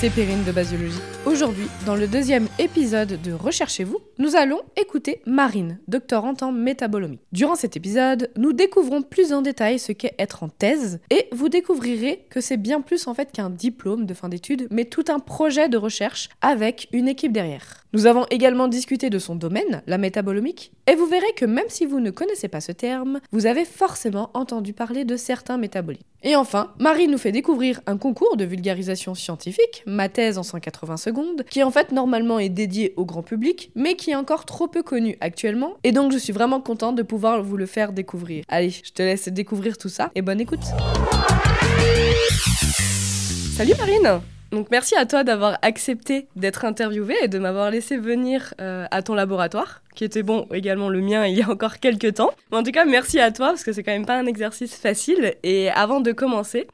c'est Perrine de Basiologie. Aujourd'hui, dans le deuxième épisode de Recherchez-vous, nous allons écouter Marine, doctorante en métabolomie. Durant cet épisode, nous découvrons plus en détail ce qu'est être en thèse et vous découvrirez que c'est bien plus en fait qu'un diplôme de fin d'études, mais tout un projet de recherche avec une équipe derrière. Nous avons également discuté de son domaine, la métabolomique, et vous verrez que même si vous ne connaissez pas ce terme, vous avez forcément entendu parler de certains métabolites. Et enfin, Marie nous fait découvrir un concours de vulgarisation scientifique, ma thèse en 180 secondes, qui en fait normalement est dédié au grand public, mais qui est encore trop peu connu actuellement, et donc je suis vraiment contente de pouvoir vous le faire découvrir. Allez, je te laisse découvrir tout ça, et bonne écoute Salut Marine donc merci à toi d'avoir accepté d'être interviewée et de m'avoir laissé venir euh, à ton laboratoire, qui était bon également le mien il y a encore quelques temps. Mais en tout cas, merci à toi parce que c'est quand même pas un exercice facile. Et avant de commencer,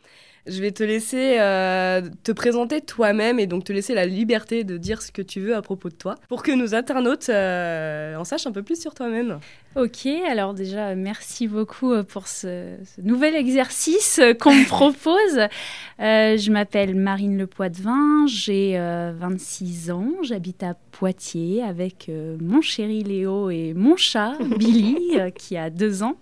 je vais te laisser euh, te présenter toi-même et donc te laisser la liberté de dire ce que tu veux à propos de toi pour que nos internautes euh, en sachent un peu plus sur toi-même. Ok, alors déjà, merci beaucoup euh, pour ce, nouvel exercice qu'on me propose. je m'appelle Marine Le Poitvin, j'ai 26 ans, j'habite à Poitiers avec mon chéri Léo et mon chat Billy qui a deux ans.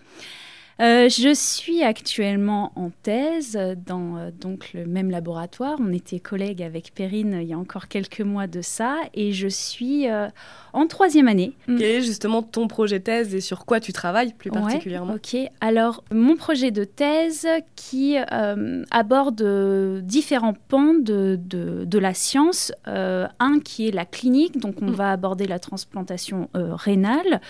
Euh, je suis actuellement en thèse dans euh, donc le même laboratoire. On était collègues avec Perrine il y a encore quelques mois de ça, et je suis euh, en troisième année. Quel est justement ton projet thèse et sur quoi tu travailles plus particulièrement? Ok, alors mon projet de thèse qui aborde différents pans de, de, la science. un qui est la clinique, donc on mm. va aborder la transplantation rénale,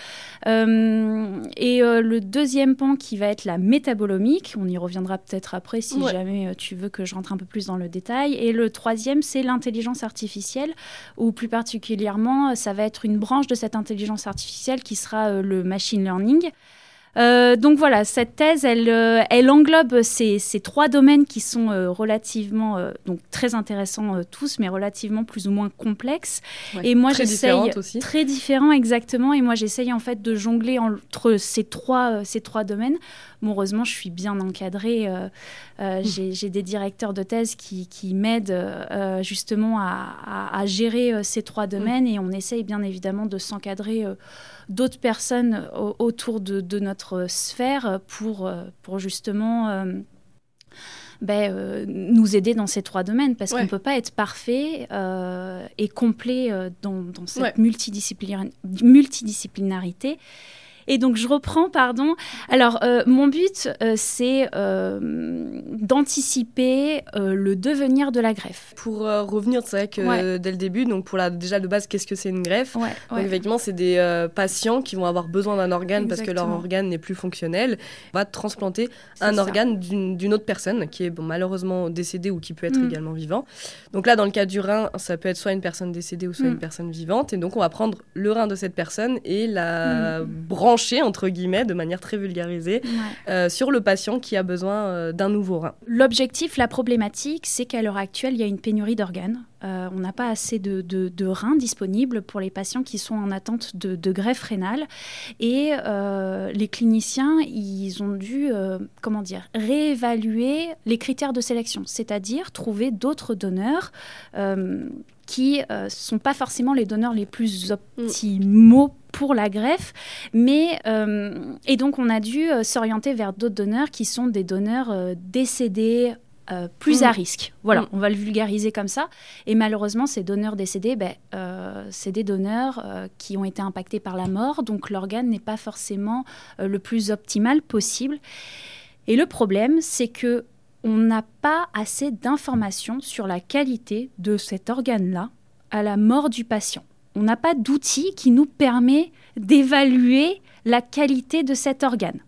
et le deuxième pan qui va être la métabolomique. On y reviendra peut-être après si jamais euh, tu veux que je rentre un peu plus dans le détail. Et le troisième, c'est l'intelligence artificielle, ou plus particulièrement, ça va être une branche de cette intelligence artificielle qui sera euh, le machine learning. Euh, donc voilà, cette thèse, elle, euh, elle englobe ces, ces, trois domaines qui sont euh, relativement, donc très intéressants tous, mais relativement plus ou moins complexes. et moi, j'essaye très différents exactement. Et moi, j'essaye en fait de jongler entre ces trois, ces trois domaines. Bon, heureusement, je suis bien encadrée. Mmh. J'ai des directeurs de thèse qui, qui m'aident justement à, à, gérer ces trois mmh. domaines, et on essaye bien évidemment de s'encadrer d'autres personnes autour de, notre sphère pour, euh, pour justement euh, ben, euh, nous aider dans ces trois domaines parce qu'on ne peut pas être parfait et complet dans, cette multidisciplinarité. Et donc, je reprends, pardon. Alors, euh, mon but, euh, c'est euh, d'anticiper le devenir de la greffe. Pour revenir, c'est vrai que dès le début, donc pour la, déjà de base, qu'est-ce que c'est une greffe? Effectivement, c'est des patients qui vont avoir besoin d'un organe parce que leur organe n'est plus fonctionnel. On va transplanter un organe d'une autre personne qui est bon, malheureusement décédée ou qui peut être mm. également vivant. Donc là, dans le cas du rein, ça peut être soit une personne décédée ou soit mm. une personne vivante. Et donc, on va prendre le rein de cette personne et la mm. Entre guillemets, de manière très vulgarisée, euh, sur le patient qui a besoin euh, d'un nouveau rein. L'objectif, la problématique, c'est qu'à l'heure actuelle, il y a une pénurie d'organes. Euh, on n'a pas assez de, reins disponibles pour les patients qui sont en attente de, greffe rénale. Et les cliniciens, ils ont dû, comment dire, réévaluer les critères de sélection, c'est-à-dire trouver d'autres donneurs qui ne sont pas forcément les donneurs les plus optimaux pour la greffe. Mais, euh, et donc, on a dû euh, s'orienter vers d'autres donneurs qui sont des donneurs euh, décédés. plus à mmh. risque. Voilà, mmh. on va le vulgariser comme ça. Et malheureusement, ces donneurs décédés, ben, c'est des donneurs qui ont été impactés par la mort, donc l'organe n'est pas forcément le plus optimal possible. Et le problème, c'est que on n'a pas assez d'informations sur la qualité de cet organe-là à la mort du patient on n'a pas d'outil qui nous permet d'évaluer la qualité de cet organe.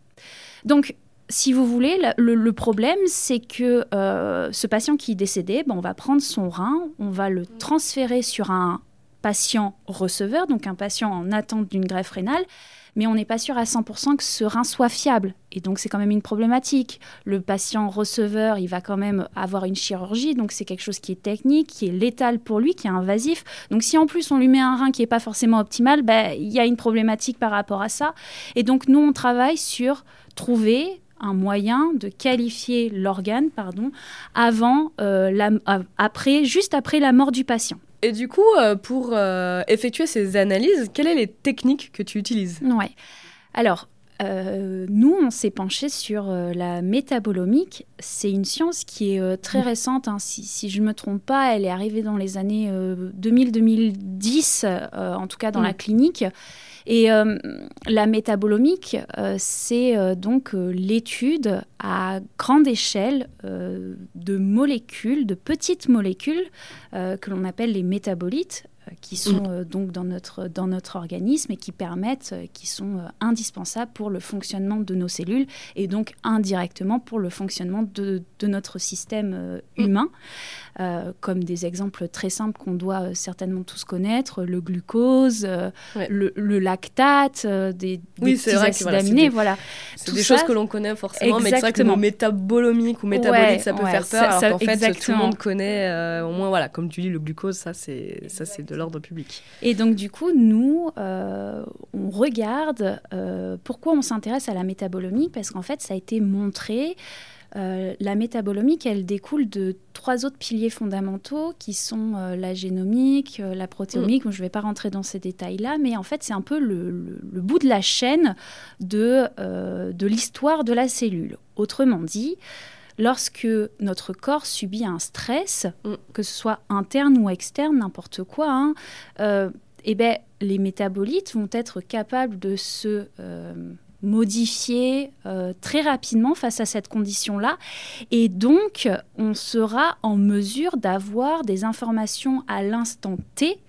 Donc, si vous voulez, le, problème, c'est que euh, ce patient qui est décédé, ben, on va prendre son rein, on va le transférer sur un patient receveur, donc un patient en attente d'une greffe rénale, mais on n'est pas sûr à 100% que ce rein soit fiable. Et donc c'est quand même une problématique. Le patient receveur, il va quand même avoir une chirurgie, donc c'est quelque chose qui est technique, qui est létal pour lui, qui est invasif. Donc si en plus on lui met un rein qui n'est pas forcément optimal, ben, il y a une problématique par rapport à ça. Et donc nous, on travaille sur trouver un moyen de qualifier l'organe, pardon, avant, la, après, juste après la mort du patient. Et du coup, pour effectuer ces analyses, quelles sont les techniques que tu utilises? Ouais. Alors, euh, nous, on s'est penché sur euh, la métabolomique. C'est une science qui est euh, très récente. Hein. Si, je ne me trompe pas, elle est arrivée dans les années 2000-2010, en tout cas dans la clinique. Et la métabolomique, c'est donc l'étude à grande échelle de molécules, de petites molécules que l'on appelle les métabolites, euh, qui sont mm. euh, donc dans notre, dans notre organisme et qui permettent, euh, qui sont indispensables pour le fonctionnement de nos cellules et donc indirectement pour le fonctionnement de, de notre système mm. humain. comme des exemples très simples qu'on doit certainement tous connaître, le glucose, le, lactate, des, oui, petits acides aminés, voilà. C'est des choses que l'on connaît forcément, mais c'est vrai que le mot métabolomique ou métabolique, ça peut faire peur, alors qu'en fait, tout le monde connaît, au moins, voilà, comme tu dis, le glucose, ça c'est de l'ordre public. Et donc, du coup, nous, euh, on regarde euh, pourquoi on s'intéresse à la métabolomie, parce qu'en fait, ça a été montré. Euh, la métabolomique, elle découle de trois autres piliers fondamentaux qui sont la génomique, la protéomique. Mm. je ne vais pas rentrer dans ces détails-là, mais en fait, c'est un peu le, bout de la chaîne de, de l'histoire de la cellule. Autrement dit, lorsque notre corps subit un stress, mm. que ce soit interne ou externe, n'importe quoi, hein, euh, eh ben, les métabolites vont être capables de se euh, modifier euh, très rapidement face à cette condition-là. Et donc, on sera en mesure d'avoir des informations à l'instant T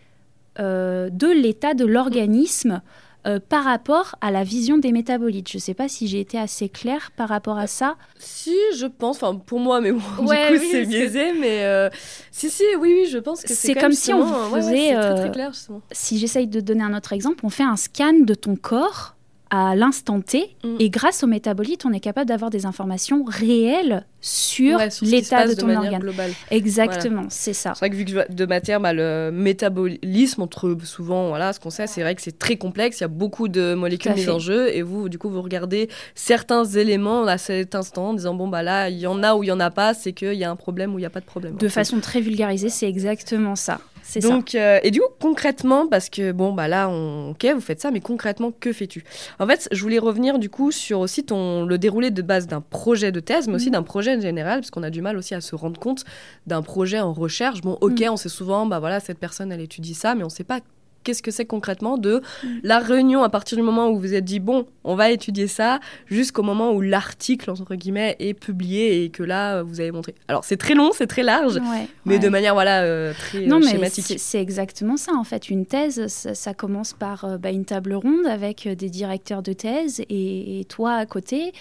de l'état de l'organisme. Euh, par rapport à la vision des métabolites. Je ne sais pas si j'ai été assez claire par rapport à ça. Si, je pense. Enfin, pour moi, mais bon, du coup, c'est biaisé. Mais euh, si, si, oui, oui, je pense que c'est comme si on faisait. très, très euh, clair, si j'essaye de donner un autre exemple, on fait un scan de ton corps à l'instant T. Mm. Et grâce aux métabolites, on est capable d'avoir des informations réelles sur, l'état de ton organe. Globale. Exactement, c'est ça. C'est vrai que vu que de matière, bah, le métabolisme, on trouve souvent, voilà, ce qu'on sait, c'est vrai que c'est très complexe, il y a beaucoup de molécules mises en jeu, et vous, du coup, vous regardez certains éléments à cet instant en disant, bon, bah là, il y en a ou il y en a pas, c'est qu'il y a un problème ou il n'y a pas de problème. De façon très vulgarisée, c'est exactement ça. Donc, euh, et du coup, concrètement, parce que bon, bah là, on, ok, vous faites ça, mais concrètement, que fais-tu? En fait, je voulais revenir du coup sur aussi ton, le déroulé de base d'un projet de thèse, mais aussi mm. d'un projet en général, parce qu'on a du mal aussi à se rendre compte d'un projet en recherche. Bon, ok, mm. on sait souvent, bah voilà, cette personne, elle étudie ça, mais on ne sait pas qu'est-ce que c'est concrètement de la réunion à partir du moment où vous êtes dit bon, on va étudier ça, jusqu'au moment où l'article entre guillemets est publié et que là vous avez montré. Alors c'est très long, c'est très large, mais de manière voilà euh, très non, euh, schématique. C'est exactement ça en fait. Une thèse, ça, commence par euh, bah, une table ronde avec des directeurs de thèse et toi à côté.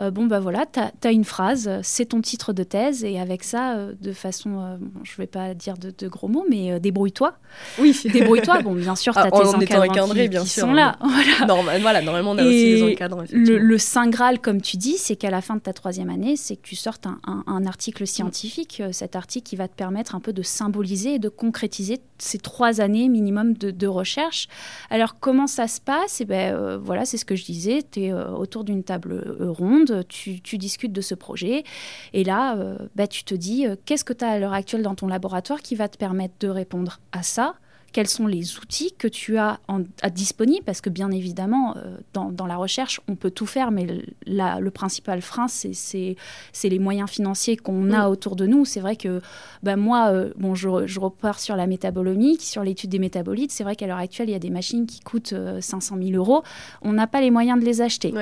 Euh, bon, bah voilà, tu as, une phrase, c'est ton titre de thèse, et avec ça, euh, de façon, euh, je vais pas dire de, gros mots, mais débrouille-toi. Oui. Débrouille-toi. Bon, bien sûr, tu as ah, tes encadrants qui, bien sûr, sont là. Voilà. normalement, on a aussi des encadrants. Le, le, Saint Graal, comme tu dis, c'est qu'à la fin de ta troisième année, c'est que tu sortes un, article scientifique, cet article qui va te permettre un peu de symboliser et de concrétiser ces trois années minimum de, recherche. Alors, comment ça se passe? Et eh ben, voilà, c'est ce que je disais, tu es autour d'une table ronde, tu, discutes de ce projet, et là, euh, bah, tu te dis, euh, qu'est-ce que tu as à l'heure actuelle dans ton laboratoire qui va te permettre de répondre à ça? Quels sont les outils que tu as à disponible Parce que bien évidemment, euh, dans, la recherche, on peut tout faire, mais le principal frein, c'est les moyens financiers qu'on a autour de nous. C'est vrai que ben moi, euh, bon, je, je, repars sur la métabolomique, sur l'étude des métabolites. C'est vrai qu'à l'heure actuelle, il y a des machines qui coûtent 500 euh, 000 euros. On n'a pas les moyens de les acheter.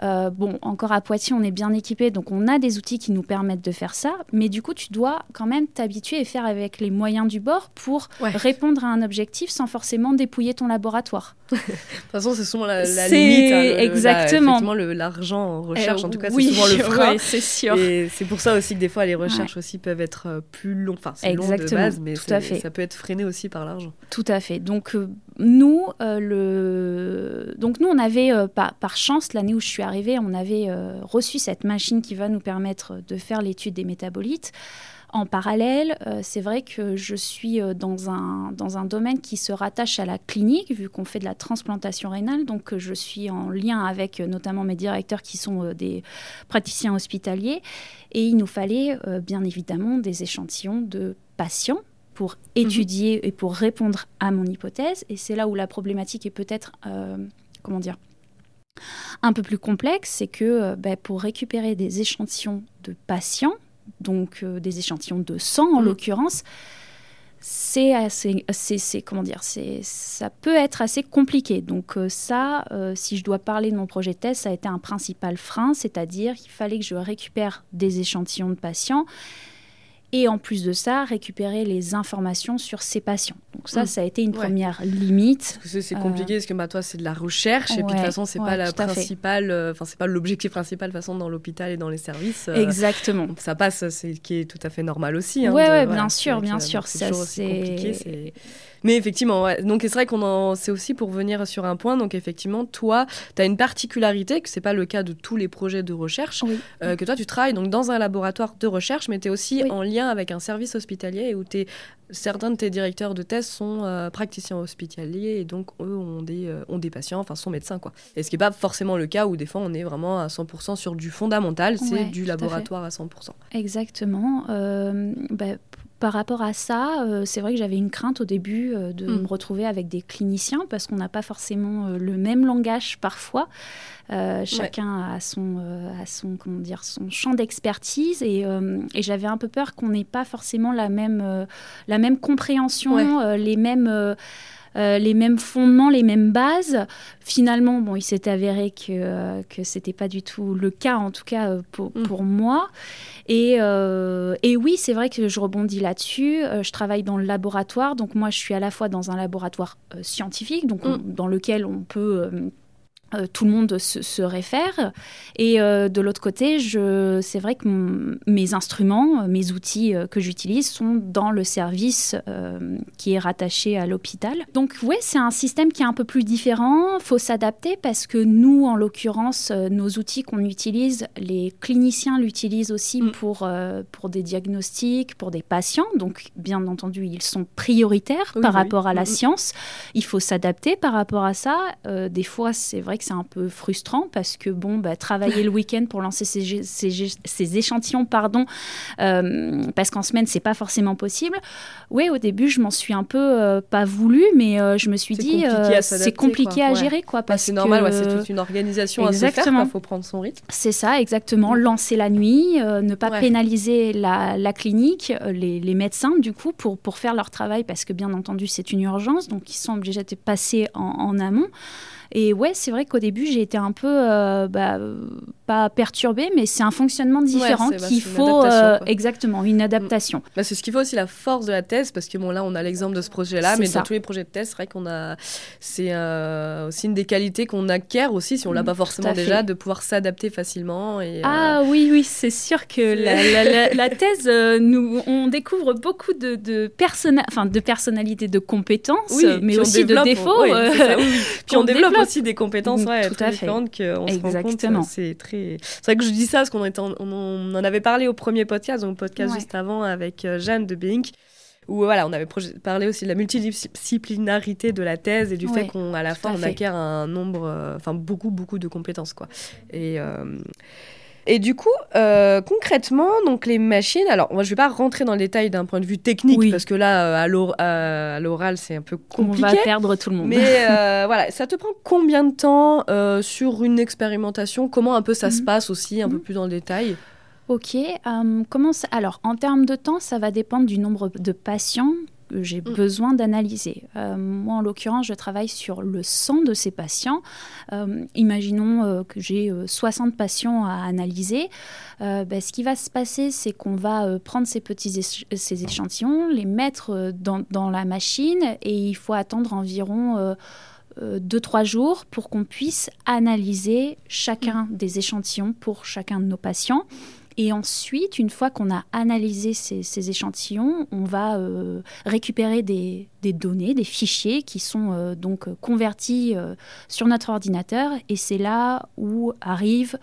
bon, encore à Poitiers, on est bien équipé, donc on a des outils qui nous permettent de faire ça. Mais du coup, tu dois quand même t'habituer et faire avec les moyens du bord pour répondre à un objectif sans forcément dépouiller ton laboratoire. de toute façon, c'est souvent la, limite. Hein, exactement. l'argent en recherche, en tout cas, c'est souvent le frein. c'est sûr. Et c'est pour ça aussi que des fois, les recherches aussi peuvent être euh, plus longues. Enfin, c'est long de base, mais tout à fait. ça peut être freiné aussi par l'argent. Tout à fait. Donc, euh, nous, euh, le... Donc, nous, on avait, par, par, chance, l'année où je suis arrivée, on avait reçu cette machine qui va nous permettre de faire l'étude des métabolites. En parallèle, euh, c'est vrai que je suis euh, dans un, dans un domaine qui se rattache à la clinique, vu qu'on fait de la transplantation rénale. Donc, je suis en lien avec notamment mes directeurs qui sont des praticiens hospitaliers. Et il nous fallait bien évidemment des échantillons de patients pour mhm. étudier et pour répondre à mon hypothèse. Et c'est là où la problématique est peut-être, comment dire, un peu plus complexe, c'est que ben, pour récupérer des échantillons de patients, donc euh, des échantillons de sang en mm. l'occurrence, c'est assez, c'est, comment dire, c'est, ça peut être assez compliqué. Donc euh, ça, euh, si je dois parler de mon projet de thèse, ça a été un principal frein, c'est-à-dire qu'il fallait que je récupère des échantillons de patients et en plus de ça, récupérer les informations sur ces patients. Donc ça, mm. ça a été une première limite. c'est compliqué parce que bah, toi, c'est de la recherche et puis de toute façon, c'est pas la principale, euh, enfin c'est pas l'objectif principal de façon dans l'hôpital et dans les services. Euh, Exactement. Ça passe, c'est qui est tout à fait normal aussi. Hein, ouais, bien sûr, bien sûr. C'est compliqué. Mais effectivement, donc c'est vrai qu'on en... c'est aussi pour venir sur un point. Donc effectivement, toi, tu as une particularité, que c'est pas le cas de tous les projets de recherche, euh, que toi, tu travailles donc dans un laboratoire de recherche, mais tu es aussi en lien avec un service hospitalier où es... certains de tes directeurs de thèse sont euh, praticiens hospitaliers et donc eux ont des, euh, ont des patients, enfin sont médecins. Quoi. Et ce qui n'est pas forcément le cas où des fois on est vraiment à 100% sur du fondamental, c'est du laboratoire à, 100%. Exactement. Bah, par rapport à ça, euh, c'est vrai que j'avais une crainte au début euh, de mm. me retrouver avec des cliniciens parce qu'on n'a pas forcément euh, le même langage parfois. chacun a son, a son, comment dire, son champ d'expertise et, et j'avais un peu peur qu'on n'ait pas forcément la même, la même compréhension, les mêmes euh, les mêmes fondements, les mêmes bases. Finalement, bon, il s'est avéré que, euh, que ce n'était pas du tout le cas, en tout cas euh, pour, mm. pour moi. Et, et oui, c'est vrai que je rebondis là-dessus. je travaille dans le laboratoire, donc moi je suis à la fois dans un laboratoire scientifique, donc mm. dans lequel on peut euh, tout le monde se, réfère. Et euh, de l'autre côté, c'est vrai que mes instruments, mes outils euh, que j'utilise sont dans le service qui est rattaché à l'hôpital. Donc oui, c'est un système qui est un peu plus différent. faut s'adapter parce que nous, en l'occurrence, nos outils qu'on utilise, les cliniciens l'utilisent aussi mm. pour, pour des diagnostics, pour des patients. Donc bien entendu, ils sont prioritaires par rapport à la mm, mm. science. Il faut s'adapter par rapport à ça. des fois, c'est vrai que c'est un peu frustrant parce que bon, bah, travailler le week-end pour lancer ces, ces, échantillons, pardon, euh, parce qu'en semaine c'est pas forcément possible. Oui, au début je m'en suis un peu euh, pas voulu, mais euh, je me suis dit c'est compliqué à gérer quoi. Bah, c'est normal, c'est toute une organisation exactement. à Il faut prendre son rythme. C'est ça, exactement. Mm. Lancer la nuit, ne pas pénaliser la, la clinique, les, les, médecins du coup pour pour faire leur travail parce que bien entendu c'est une urgence, donc ils sont obligés de passer en, en amont. Et ouais, c'est vrai qu'au début, j'ai été un peu, euh, bah, pas perturbée, mais c'est un fonctionnement différent qu'il faut. Euh, exactement, une adaptation. Bah, c'est ce qui fait aussi la force de la thèse, parce que bon, là, on a l'exemple de ce projet-là, mais dans tous les projets de thèse, c'est vrai qu'on a. C'est euh, aussi une des qualités qu'on acquiert aussi, si on l'a pas forcément déjà, de pouvoir s'adapter facilement. Et, ah oui, oui, c'est sûr que la, la, thèse, nous, on découvre beaucoup de, de, enfin, de personnalités, de compétences, mais aussi de défauts. Puis on développe aussi des compétences ouais, très différentes qu'on se rend compte. C'est très... vrai que je dis ça parce qu'on on, en avait parlé au premier podcast, donc podcast juste avant avec euh, Jeanne de Bink où voilà, on avait parlé aussi de la multidisciplinarité de la thèse et du fait qu'à la fin on acquiert un nombre, euh, enfin beaucoup beaucoup de compétences quoi. Et euh, et du coup, euh, concrètement, donc les machines, alors moi je vais pas rentrer dans le détail d'un point de vue technique parce que là, à l'oral, c'est un peu compliqué. On va perdre tout le monde. Mais euh, voilà, ça te prend combien de temps euh, sur une expérimentation? Comment un peu ça se mhm. passe aussi, un peu mhm. plus dans le détail? Ok, comment ça... alors en termes de temps, ça va dépendre du nombre de patients? Que j'ai mm. besoin d'analyser. Euh, moi, en l'occurrence, je travaille sur le sang de ces patients. Euh, imaginons euh, que j'ai 60 patients à analyser. Ben, ce qui va se passer, c'est qu'on va prendre ces petits ces échantillons, les mettre dans, dans, la machine et il faut attendre environ... 2-3 jours pour qu'on puisse analyser chacun mm. des échantillons pour chacun de nos patients. Et ensuite, une fois qu'on a analysé ces, échantillons, on va euh, récupérer des, données, des fichiers qui sont euh, donc convertis euh, sur notre ordinateur. Et c'est là où arrive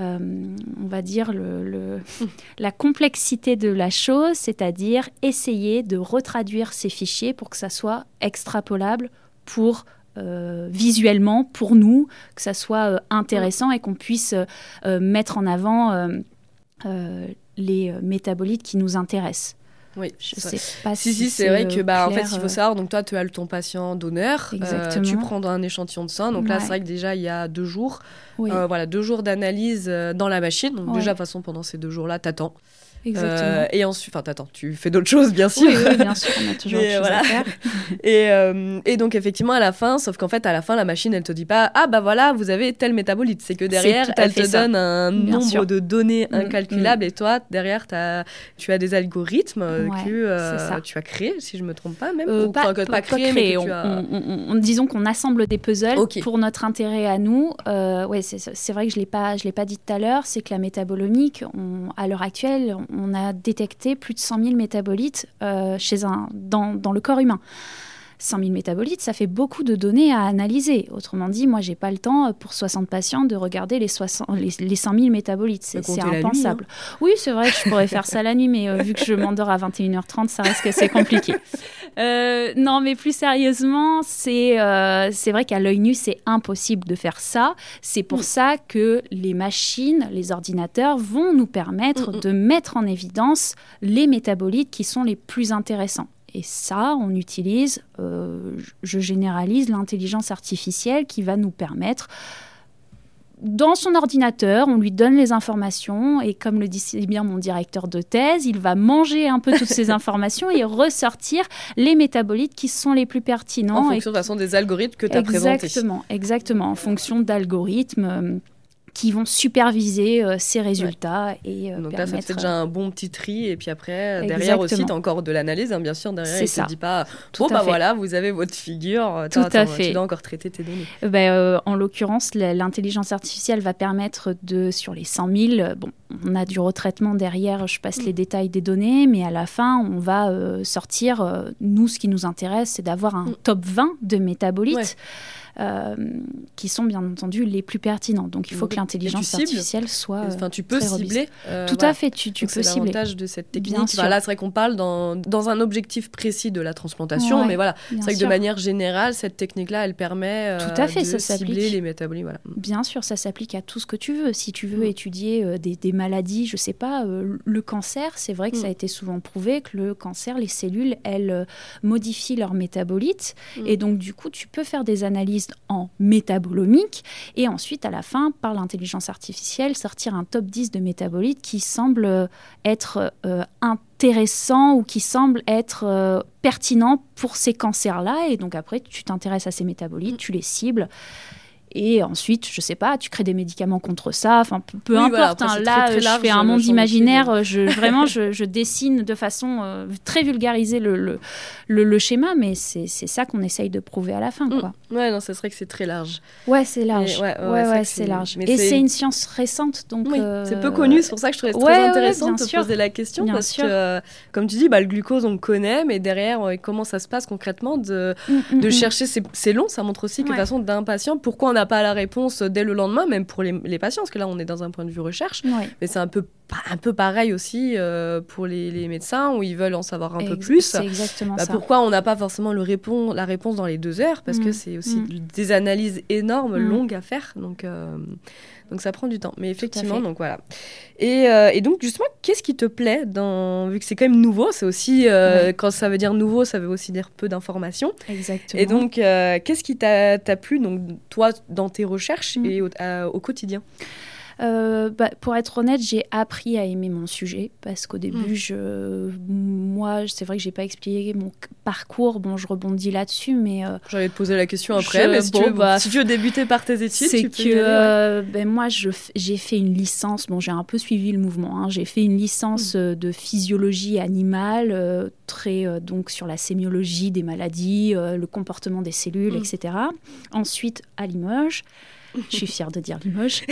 on va dire, la complexité de la chose, c'est-à-dire essayer de retraduire ces fichiers pour que ça soit extrapolable pour visuellement pour nous, que ça soit intéressant et qu'on puisse mettre en avant les métabolites qui nous intéressent. Oui, je sais pas si. Si, c'est vrai que, bah, en fait, il faut savoir, donc toi, tu as ton patient donneur, euh, tu prends un échantillon de sang. Donc là, c'est vrai que déjà, il y a deux jours, euh, voilà, deux jours d'analyse euh, dans la machine. Donc déjà, de toute façon, pendant ces deux jours-là, tu attends. Exactement. Euh, et ensuite, enfin, attends, tu fais d'autres choses, bien sûr. Oui, bien sûr, on a toujours autre voilà. à faire. et, euh, et, donc, effectivement, à la fin, sauf qu'en fait, à la fin, la machine, elle te dit pas, ah bah voilà, vous avez tel métabolite. C'est que derrière, elle te donne un nombre de données mm, incalculables. Mm. Et toi, derrière, as, tu as des algorithmes euh, que tu as créés, si je me trompe pas, même. Ou, pas, pas, pas, créés, mais on, as... on, disons qu'on assemble des puzzles pour notre intérêt à nous. ouais, c'est vrai que je l'ai pas, je l'ai pas dit tout à l'heure, c'est que la métabolomique, à l'heure actuelle, on a détecté plus de 100 000 métabolites euh, chez un, dans, dans, le corps humain. 100 000 métabolites, ça fait beaucoup de données à analyser. Autrement dit, moi, j'ai pas le temps pour 60 patients de regarder les, 60, les, les 100 000 métabolites. C'est impensable. Hein. Oui, c'est vrai que je pourrais faire ça la nuit, mais euh, vu que je m'endors à 21h30, ça reste assez compliqué. Euh, non, mais plus sérieusement, c'est euh, c'est vrai qu'à l'œil nu, c'est impossible de faire ça. C'est pour mm. ça que les machines, les ordinateurs vont nous permettre mm, mm. de mettre en évidence les métabolites qui sont les plus intéressants. Et ça, on utilise, euh, je généralise, l'intelligence artificielle qui va nous permettre dans son ordinateur, on lui donne les informations et comme le dit bien mon directeur de thèse, il va manger un peu toutes ces informations et ressortir les métabolites qui sont les plus pertinents. En fonction de, façon des algorithmes que tu as présentés. Exactement, exactement, en fonction d'algorithmes. Euh, qui vont superviser euh, ces résultats. Et, euh, Donc là, ça fait déjà un bon petit tri. Et puis après, derrière aussi, tu as encore de l'analyse, hein, bien sûr. Derrière, il ne te dit pas, bon, bah voilà, vous avez votre figure, Tout à fait. tu dois encore traiter tes données. Ben, en l'occurrence, l'intelligence artificielle va permettre de, sur les 100 000, bon, on a du retraitement derrière, je passe les détails des données, mais à la fin, on va sortir, nous, ce qui nous intéresse, c'est d'avoir un mm. top 20 de métabolites. Euh, qui sont bien entendu les plus pertinents. Donc il faut que l'intelligence artificielle soit. Enfin, tu peux cibler. Euh, Tout à fait, tu, tu peux cibler. C'est l'avantage de cette technique. Bien là, c'est vrai qu'on parle dans, dans, un objectif précis de la transplantation, mais voilà, c'est vrai que de manière générale, cette technique-là, elle permet euh, tout à fait, de cibler les métabolites. Voilà. Bien sûr, ça s'applique à tout ce que tu veux. Si tu veux mm. étudier des, des, maladies, je sais pas, le cancer, c'est vrai que ça a mm. été souvent prouvé que le cancer, les cellules, elles modifient leurs métabolites, mm. et donc du coup, tu peux faire des analyses en métabolomique. Et ensuite à la fin par l'intelligence artificielle sortir un top 10 de métabolites qui semble être euh, intéressant ou qui semble être euh, pertinent pour ces cancers-là. Et donc après tu t'intéresses à ces métabolites, tu les cibles et ensuite, je sais pas, tu crées des médicaments contre ça, enfin peu, importe. Hein. là, je fais un monde imaginaire, je, vraiment, je, dessine de façon euh, très vulgarisée le, le, le, schéma, mais c'est ça qu'on essaye de prouver à la fin. Mm. Quoi. Ouais, non, ça serait que c'est très large. Ouais, c'est large. ouais, ouais, c'est large. et c'est une science récente, donc. Oui, euh, c'est peu connu, c'est pour ça que je trouvais très intéressant de te poser la question, parce que, euh, comme tu dis, bah, le glucose, on le connaît, mais derrière, comment ça se passe concrètement de, mm, mm, de chercher, c'est long, ça montre aussi que de façon d'un patient, pourquoi on n'a pas la réponse dès le lendemain, même pour les, les, patients, parce que là, on est dans un point de vue recherche. Mais c'est un peu, un peu pareil aussi euh, pour les, les, médecins, où ils veulent en savoir un peu plus. C'est exactement bah, ça. Pourquoi on n'a pas forcément le la réponse dans les deux heures? Parce que mm. c'est aussi mm. des analyses énormes, mm. longues à faire. Donc, euh, donc ça prend du temps. Mais effectivement, donc voilà. Et, euh, et donc justement, qu'est-ce qui te plaît dans vu que c'est quand même nouveau, c'est aussi quand ça veut dire nouveau, ça veut aussi dire peu d'informations. Exactement. Et donc, qu'est-ce qui t'a plu donc toi dans tes recherches et au, au quotidien? Euh, bah, pour être honnête, j'ai appris à aimer mon sujet parce qu'au début, mm. je, moi, c'est vrai que j'ai pas expliqué mon parcours. Bon, je rebondis là-dessus, mais euh, j'allais te poser la question après. mais si, tu veux, bah, si, tu veux, débuter par tes études, c'est que euh, ben, moi, j'ai fait une licence. Bon, j'ai un peu suivi le mouvement. Hein. J'ai fait une licence mm. de physiologie animale, très donc sur la sémiologie des maladies, le comportement des cellules, mm. etc. Ensuite, à Limoges. Je suis fière de dire Limoges.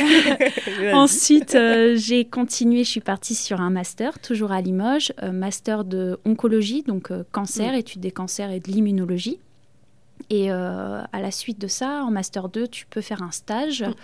Ensuite, euh, j'ai continué, je suis partie sur un master, toujours à Limoges, euh, master de oncologie, donc euh, cancer, études des cancers et de l'immunologie. Et euh, à la suite de ça, en Master 2, tu peux faire un stage. Mm.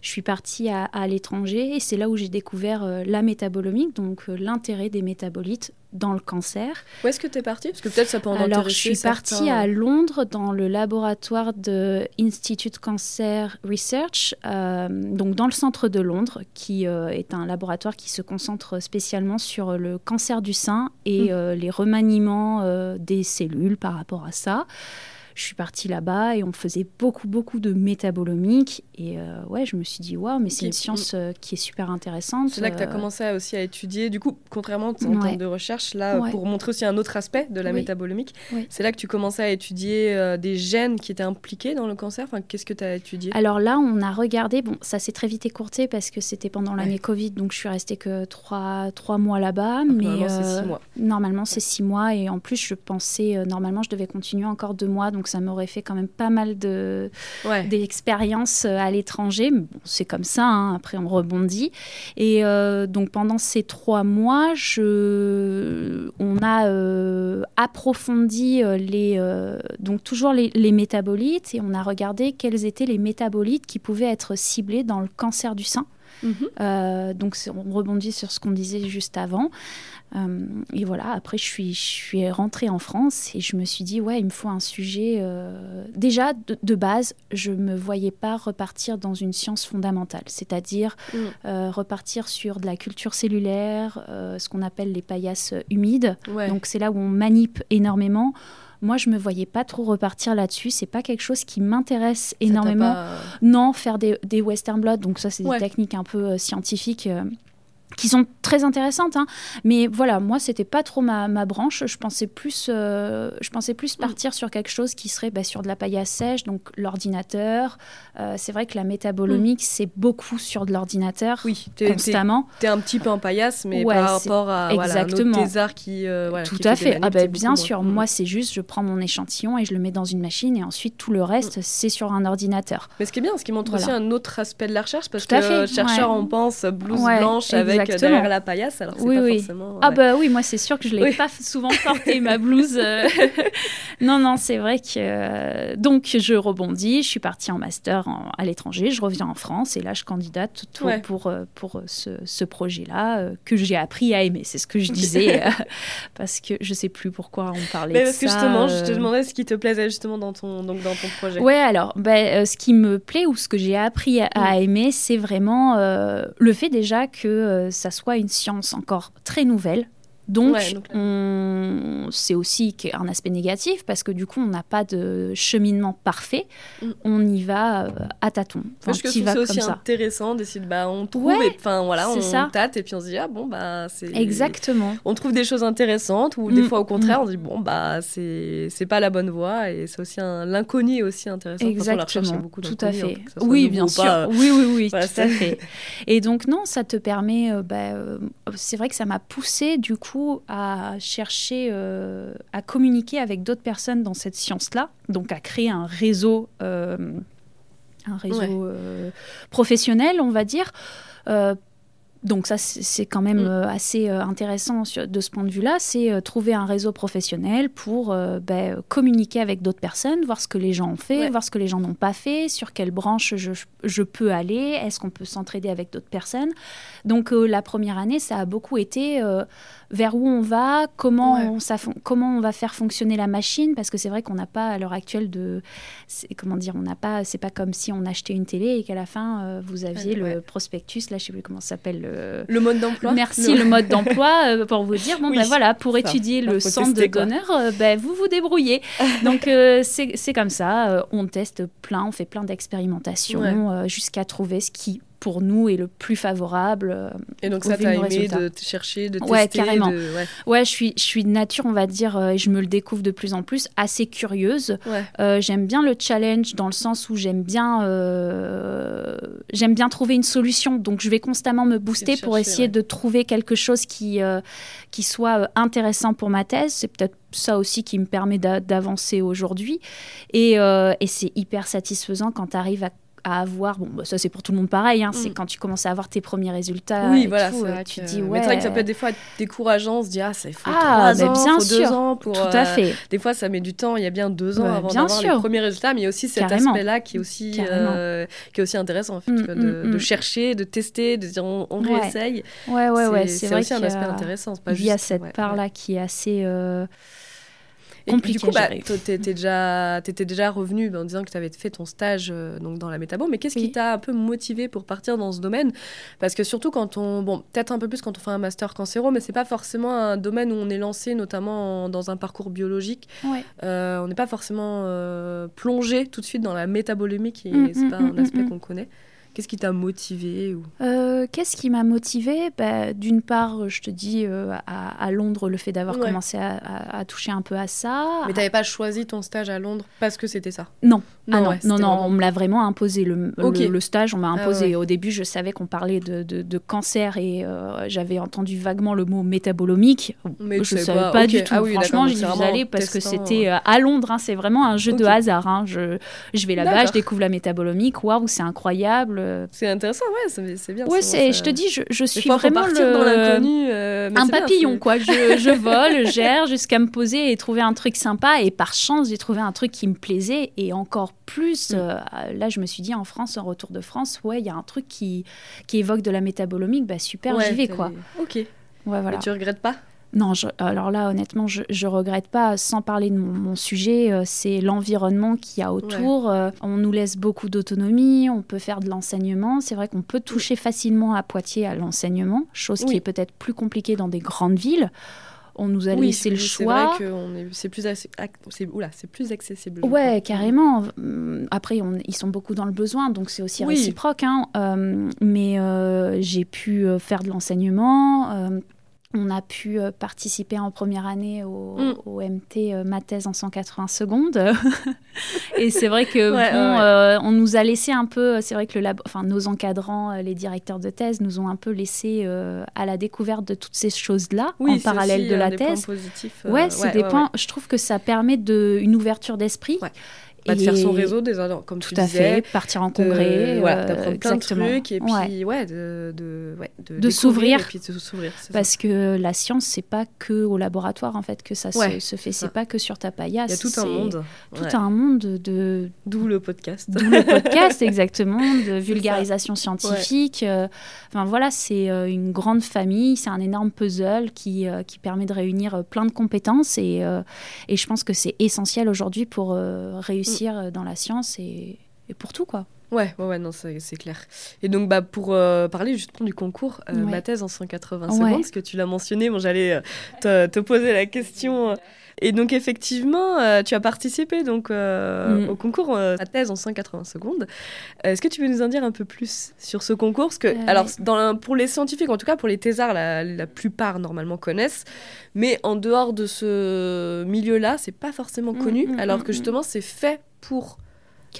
Je suis partie à, l'étranger et c'est là où j'ai découvert euh, la métabolomique, donc euh, l'intérêt des métabolites dans le cancer. Où est-ce que tu es partie? Parce que peut-être ça peut en Alors, je suis partie à Londres dans le laboratoire de Institute Cancer Research, donc dans le centre de Londres, qui est un laboratoire qui se concentre spécialement sur le cancer du sein et mm. les remaniements des cellules par rapport à ça je suis partie là-bas et on faisait beaucoup, beaucoup de métabolomique. Et euh, ouais, je me suis dit, waouh, mais c'est une science euh, qui est super intéressante. C'est là que tu as euh. commencé aussi à étudier. Du coup, contrairement en termes de recherche, là, pour montrer aussi un autre aspect de la métabolomique, c'est là que tu commençais à étudier des gènes qui étaient impliqués dans le cancer. Enfin, qu'est-ce que tu as étudié? Alors là, on a regardé, bon, ça s'est très vite écourté parce que c'était pendant l'année Covid, donc je suis restée que trois, trois mois là-bas. Mais normalement, c'est six mois. Normalement, c'est six mois. Et en plus, je pensais, normalement, je devais continuer encore deux mois. Donc donc ça m'aurait fait quand même pas mal de d'expériences euh, à l'étranger. Bon, c'est comme ça, hein, après on rebondit. Et euh, donc pendant ces trois mois, je, on a euh, approfondi les, donc toujours les, les, métabolites et on a regardé quels étaient les métabolites qui pouvaient être ciblés dans le cancer du sein. Mhm. donc on rebondit sur ce qu'on disait juste avant. Euh, et voilà, après, je suis, je suis rentrée en France et je me suis dit, ouais, il me faut un sujet. Euh, déjà, de, base, je ne me voyais pas repartir dans une science fondamentale, c'est-à-dire mm. euh, repartir sur de la culture cellulaire, ce qu'on appelle les paillasses humides. Donc, c'est là où on manip énormément. Moi, je me voyais pas trop repartir là-dessus. C'est pas quelque chose qui m'intéresse énormément. Non, faire des, des, western blood, donc ça, c'est des techniques un peu scientifiques qui sont très intéressantes. Hein. Mais voilà, moi, c'était pas trop ma, ma, branche. Je pensais plus, euh, je pensais plus mm. partir sur quelque chose qui serait bah, sur de la paillasse sèche, donc l'ordinateur. Euh, c'est vrai que la métabolomique, mm. c'est beaucoup sur de l'ordinateur, oui, constamment. Tu es, un petit peu en paillasse, mais par rapport à exactement. Voilà, thésard qui. Euh, tout à fait. Ah, bah, bien sûr, moi, c'est juste, je prends mon échantillon et je le mets dans une machine, et ensuite, tout le reste, mm. c'est sur un ordinateur. Mais ce qui est bien, ce qui montre aussi un autre aspect de la recherche, parce que fait. chercheur, on pense blouse blanche avec derrière la paillasse, alors c'est oui, pas oui. forcément... Ah bah oui, moi c'est sûr que je l'ai pas souvent porté ma blouse. Euh. non, non, c'est vrai que... Euh, donc je rebondis, je suis partie en master à l'étranger, je reviens en France et là je candidate tout pour, euh, pour ce, ce projet-là que j'ai appris à aimer, c'est ce que je disais, parce que je sais plus pourquoi on parlait Mais de parce que justement, je te demandais ce qui te plaisait justement dans ton, donc dans ton projet. Ouais, alors, ben, ce qui me plaît ou ce que j'ai appris à, aimer, c'est vraiment le fait déjà que ça soit une science encore très nouvelle, donc, c'est aussi un aspect négatif parce que du coup, on n'a pas de cheminement parfait. Mm. On y va euh, à tâtons. Enfin, que c'est aussi intéressant d'essayer de bah, on trouve, enfin voilà, on, ça. tâte et puis on se dit ah bon bah c'est exactement. On trouve des choses intéressantes ou des mm. fois au contraire mm. on dit bon bah c'est c'est pas la bonne voie et c'est aussi un l'inconnu aussi intéressant. Exactement. beaucoup tout à fait. Oui, bien sûr. Oui, oui, oui, tout à fait. Et donc non, ça te permet. Euh, bah, euh, c'est vrai que ça m'a poussé du coup à chercher euh, à communiquer avec d'autres personnes dans cette science-là, donc à créer un réseau, euh, un réseau euh, professionnel, on va dire. donc ça, c'est quand même mm. assez intéressant de ce point de vue-là, c'est trouver un réseau professionnel pour ben, communiquer avec d'autres personnes, voir ce que les gens ont fait, voir ce que les gens n'ont pas fait, sur quelle branche je, je peux aller, est-ce qu'on peut s'entraider avec d'autres personnes. Donc la première année, ça a beaucoup été vers où on va, comment, on, ça, comment on va faire fonctionner la machine, parce que c'est vrai qu'on n'a pas à l'heure actuelle de, comment dire, on n'a pas, c'est pas comme si on achetait une télé et qu'à la fin euh, vous aviez le prospectus, là je sais plus comment ça s'appelle. Le, mode d'emploi. Merci, le, mode d'emploi euh, pour vous dire, bon ben voilà, pour étudier le centre de donneur, euh, ben vous vous débrouillez. Donc c'est comme ça, on teste plein, on fait plein d'expérimentations jusqu'à trouver ce qui pour nous est le plus favorable. Euh, et donc ça, t'as aimé de chercher, de tester Ouais, carrément. ouais. ouais, je, suis, je suis de nature, on va dire, euh, et je me le découvre de plus en plus, assez curieuse. Euh, j'aime bien le challenge dans le sens où j'aime bien, j'aime bien trouver une solution. Donc je vais constamment me booster pour essayer de trouver quelque chose qui, qui soit intéressant pour ma thèse. C'est peut-être ça aussi qui me permet d'avancer aujourd'hui. Et, et c'est hyper satisfaisant quand tu arrives à à avoir, bon, bah, ça c'est pour tout le monde pareil, hein, c'est Mm. quand tu commences à avoir tes premiers résultats. Oui, et voilà, tout, euh, vrai tu que- te dis, mais ouais. c'est vrai que ça peut être des fois décourageant, on se dit, ah, ça il faut Ah, trois mais ans, bien faut deux sûr. ans pour. Tout euh, à fait. Des fois, ça met du temps, il y a bien deux ans Ouais, avant bien d'avoir les premiers résultats, mais il y a aussi cet aspect-là qui est aussi, euh, qui est aussi intéressant, en fait, Mm, mm, de, mm. chercher, de tester, de dire on, on Ouais. réessaye. Ouais, ouais, ouais. C'est aussi un aspect intéressant. Il y a cette part-là qui est assez. Euh, Et compliqué du coup, bah, t'étais déjà, t'étais déjà revenu en disant que tu avais fait ton stage euh, donc dans la métabo, mais qu'est-ce qui t'a un peu motivé pour partir dans ce domaine? Parce que surtout quand on, bon, peut-être un peu plus quand on fait un master cancéro, mais c'est pas forcément un domaine où on est lancé, notamment en- dans un parcours biologique. Ouais. Euh, on n'est pas forcément euh, plongé tout de suite dans la métabolomie, qui Mm, c'est mm, pas mm, un aspect mm. qu'on connaît. Qu'est-ce qui t'a motivé ou... Euh, Qu'est-ce qui m'a motivée? Bah, D'une part, je te dis, euh, à, à Londres, le fait d'avoir Ouais. commencé à, à- à toucher un peu à ça. Mais t'avais pas choisi ton stage à Londres parce que c'était ça? Non, ah non, ouais, non, non, vraiment- on me l'a vraiment imposé. Le, le- Ok. le stage, on m'a Ah imposé. ouais. Au début, je savais qu'on parlait de, de- de cancer et euh, j'avais entendu vaguement le mot métabolomique. Mais je ne savais pas, du tout. Ah oui, d'accord, Franchement, j'y suis allée parce que c'était à Londres. hein, c'est vraiment un jeu de hasard. hein. Je, je vais là-bas, je découvre la métabolomique. Waouh, c'est incroyable. C'est intéressant, ouais, c'est bien. Ouais, c'est, je te dis, je, je suis vraiment partir le... dans l'inconnu. euh, un bien, papillon, quoi. Je, je vole, je gère jusqu'à me poser et trouver un truc sympa. Et par chance, j'ai trouvé un truc qui me plaisait. Et encore plus, Mm. euh, là, je me suis dit, en France, en retour de France, ouais, il y a un truc qui, qui évoque de la métabolomique. Bah super, Ouais, j'y vais, quoi. Ok. Ouais, voilà. Et tu regrettes pas? Non, je- alors là, honnêtement, je, je regrette pas. Sans parler de mon, mon sujet, euh, c'est l'environnement qu'il y a autour. Euh, on nous laisse beaucoup d'autonomie, on peut faire de l'enseignement. C'est vrai qu'on peut toucher facilement à Poitiers à l'enseignement, chose qui est peut-être plus compliquée dans des grandes villes. On nous a Oui, laissé le c'est choix. vrai que c'est plus, c'est c'est plus accessible. Ouais, crois. carrément. Hum, Après, on- ils sont beaucoup dans le besoin, donc c'est aussi Oui. réciproque. hein. Euh, mais euh, j'ai pu faire de l'enseignement. On a pu euh, participer en première année au, Mm. au MT euh, ma thèse en 180 secondes. Et c'est vrai que Ouais, bon, ouais, euh, on nous a laissé un peu. C'est vrai que le lab- enfin, nos encadrants, les directeurs de thèse, nous ont un peu laissé euh, à la découverte de toutes ces choses-là Oui, en parallèle de la des points thèse. positifs, euh, Ouais, c'est des points. ouais. Je trouve que ça permet de, une ouverture d'esprit. Bah, de faire son réseau, des, comme tu Tout à disais. fait, partir en de- congrès, voilà, euh, d'apprendre plein de trucs et puis ouais, de, de, ouais, de, s'ouvrir. de ça. Parce que la science, c'est pas que au laboratoire en fait que ça se- Ouais, se, fait. c'est pas que sur ta paillasse. Il y a tout un monde. Tout un monde de, D'où le podcast. d'où le podcast exactement, de vulgarisation scientifique. euh, Enfin voilà, c'est euh, une grande famille, c'est un énorme puzzle qui, euh, qui permet de réunir euh, plein de compétences et, euh, et je pense que c'est essentiel aujourd'hui pour euh, euh, dans la science et pour tout quoi. Ouais, ouais, ouais, non, c'est clair. Et donc, bah, pour euh, parler justement du concours, euh, Ouais. ma thèse en 180 Ouais. secondes, parce que tu l'as mentionné, bon, j'allais euh, te, te poser la question. Et donc, effectivement, euh, tu as participé donc, Mm. au concours ma thèse en 180 secondes. Est-ce que tu peux nous en dire un peu plus sur ce concours? Parce que, alors, dans la- pour les scientifiques, en tout cas pour les thésards, la, la plupart normalement connaissent. Mais en dehors de ce milieu-là, c'est pas forcément Mm, connu. mm, alors que justement, c'est fait pour.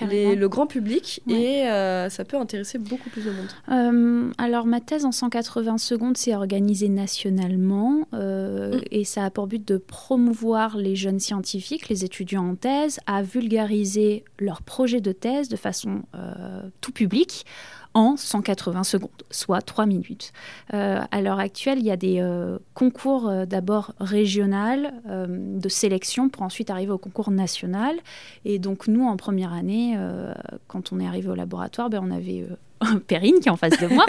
Les- le grand public Ouais. et euh, ça peut intéresser beaucoup plus de monde. Euh, alors, ma thèse en 180 secondes, c'est organisé nationalement euh, Mm. et ça a pour but de promouvoir les jeunes scientifiques, les étudiants en thèse, à vulgariser leur projet de thèse de façon tout public en 180 secondes, soit 3 minutes. Euh, à l'heure actuelle, il y a des euh, concours euh, d'abord régional de sélection pour ensuite arriver au concours national. Et donc nous, en première année, quand on est arrivé au laboratoire, ben, on avait Perrine qui est en face de moi,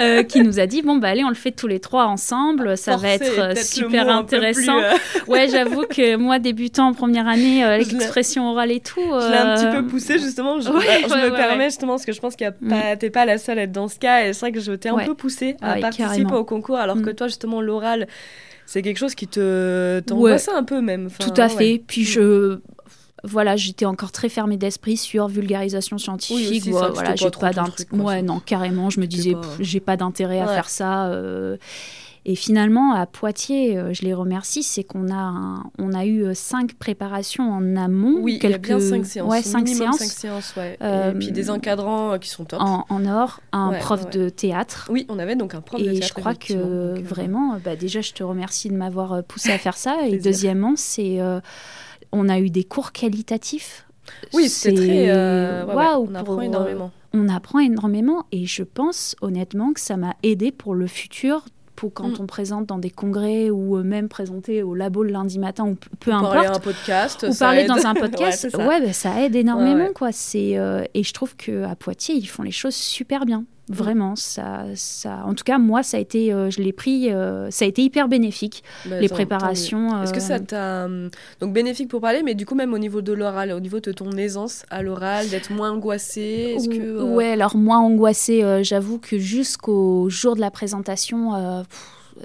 euh, qui nous a dit bon bah allez on le fait tous les trois ensemble, ça va être euh, super intéressant. plus, euh, Ouais j'avoue que moi débutant en première année, euh, l'expression orale et tout. Je l'ai un petit peu poussé justement. Je, ouais, je ouais, me ouais, permets ouais. justement parce que je pense a Mm. pas, t'es pas la seule à être dans ce cas. Et c'est vrai que je t'ai un Ouais. peu poussé à Ouais, participer carrément. au concours, alors que Mm. toi justement l'oral, c'est quelque chose qui te t'angoissait un peu même. Enfin, Tout à ouais. fait. Puis je. Voilà, j'étais encore très fermée d'esprit sur vulgarisation scientifique. aussi, Ouais, ça, voilà, j'ai pas truc, quoi, Ouais, non, carrément. Je me disais, pas- j'ai pas d'intérêt à faire ça. euh. Et finalement, à Poitiers, euh, je les remercie, c'est qu'on a, un- on a eu euh, cinq préparations en amont. Oui, il y a bien quelques- cinq séances. Ouais, cinq séances cinq séances, ouais. Euh, Et puis des encadrants qui sont top. en, en or, un Ouais, prof de théâtre. Oui, on avait donc un prof de Et théâtre. je crois que donc, vraiment, bah, déjà, je te remercie de m'avoir poussé à faire ça. Et deuxièmement, c'est, euh, on a eu des cours qualitatifs Oui, c'est très. Euh, waouh, on apprend énormément. on apprend énormément et je pense honnêtement que ça m'a aidé pour le futur pour quand mm. on présente dans des congrès ou même présenter au labo le lundi matin ou peu importe. Parler un podcast. Ou parler dans un podcast. ouais, bah, ça aide énormément quoi. C'est et je trouve que à Poitiers ils font les choses super bien. Vraiment, ça, ça, en tout cas, moi, ça a été, euh, je l'ai pris, euh, ça a été hyper bénéfique, bah, les préparations. Est-ce que ça euh, t'a. Donc, bénéfique pour parler, mais du coup, même au niveau de l'oral, au niveau de ton aisance à l'oral, d'être moins angoissée est-ce que, Ouais, alors, moins angoissée, j'avoue que jusqu'au jour de la présentation,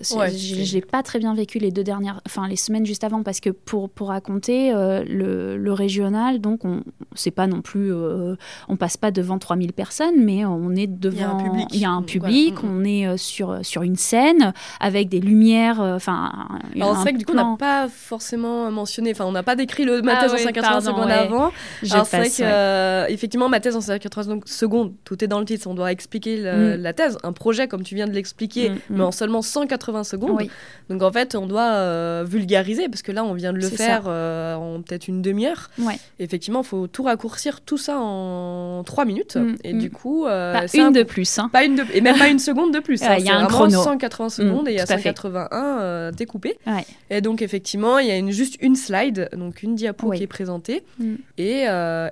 je n'ai pas très bien vécu les deux dernières, enfin les semaines juste avant, parce que pour, pour raconter euh, le, le, régional, donc on c'est pas non plus, euh, on passe pas devant 3000 personnes, mais on est devant, il y a un public, mm, mm. on est euh, sur, sur une scène avec des lumières, enfin. Alors c'est vrai que du coup on n'a pas forcément mentionné, enfin on n'a pas décrit le, ma thèse en 180 secondes avant. Alors c'est vrai que effectivement ma thèse en 180 secondes, tout est dans le titre, on doit expliquer mm. la thèse, un projet comme tu viens de l'expliquer, mais en seulement 180 80 secondes. Donc en fait, on doit euh, vulgariser parce que là, on vient de le faire euh, en peut-être une demi-heure. Effectivement, il faut tout raccourcir, tout ça en 3 minutes. Mm, et mm. du coup, euh, pas une de plus. Hein. Pas une de... et même pas une seconde de plus. Hein. Il y a un chrono. 180 secondes mm, et il y a 181 découpés. Et donc effectivement, il y a une, juste une slide, donc une diapo qui est présentée. Et,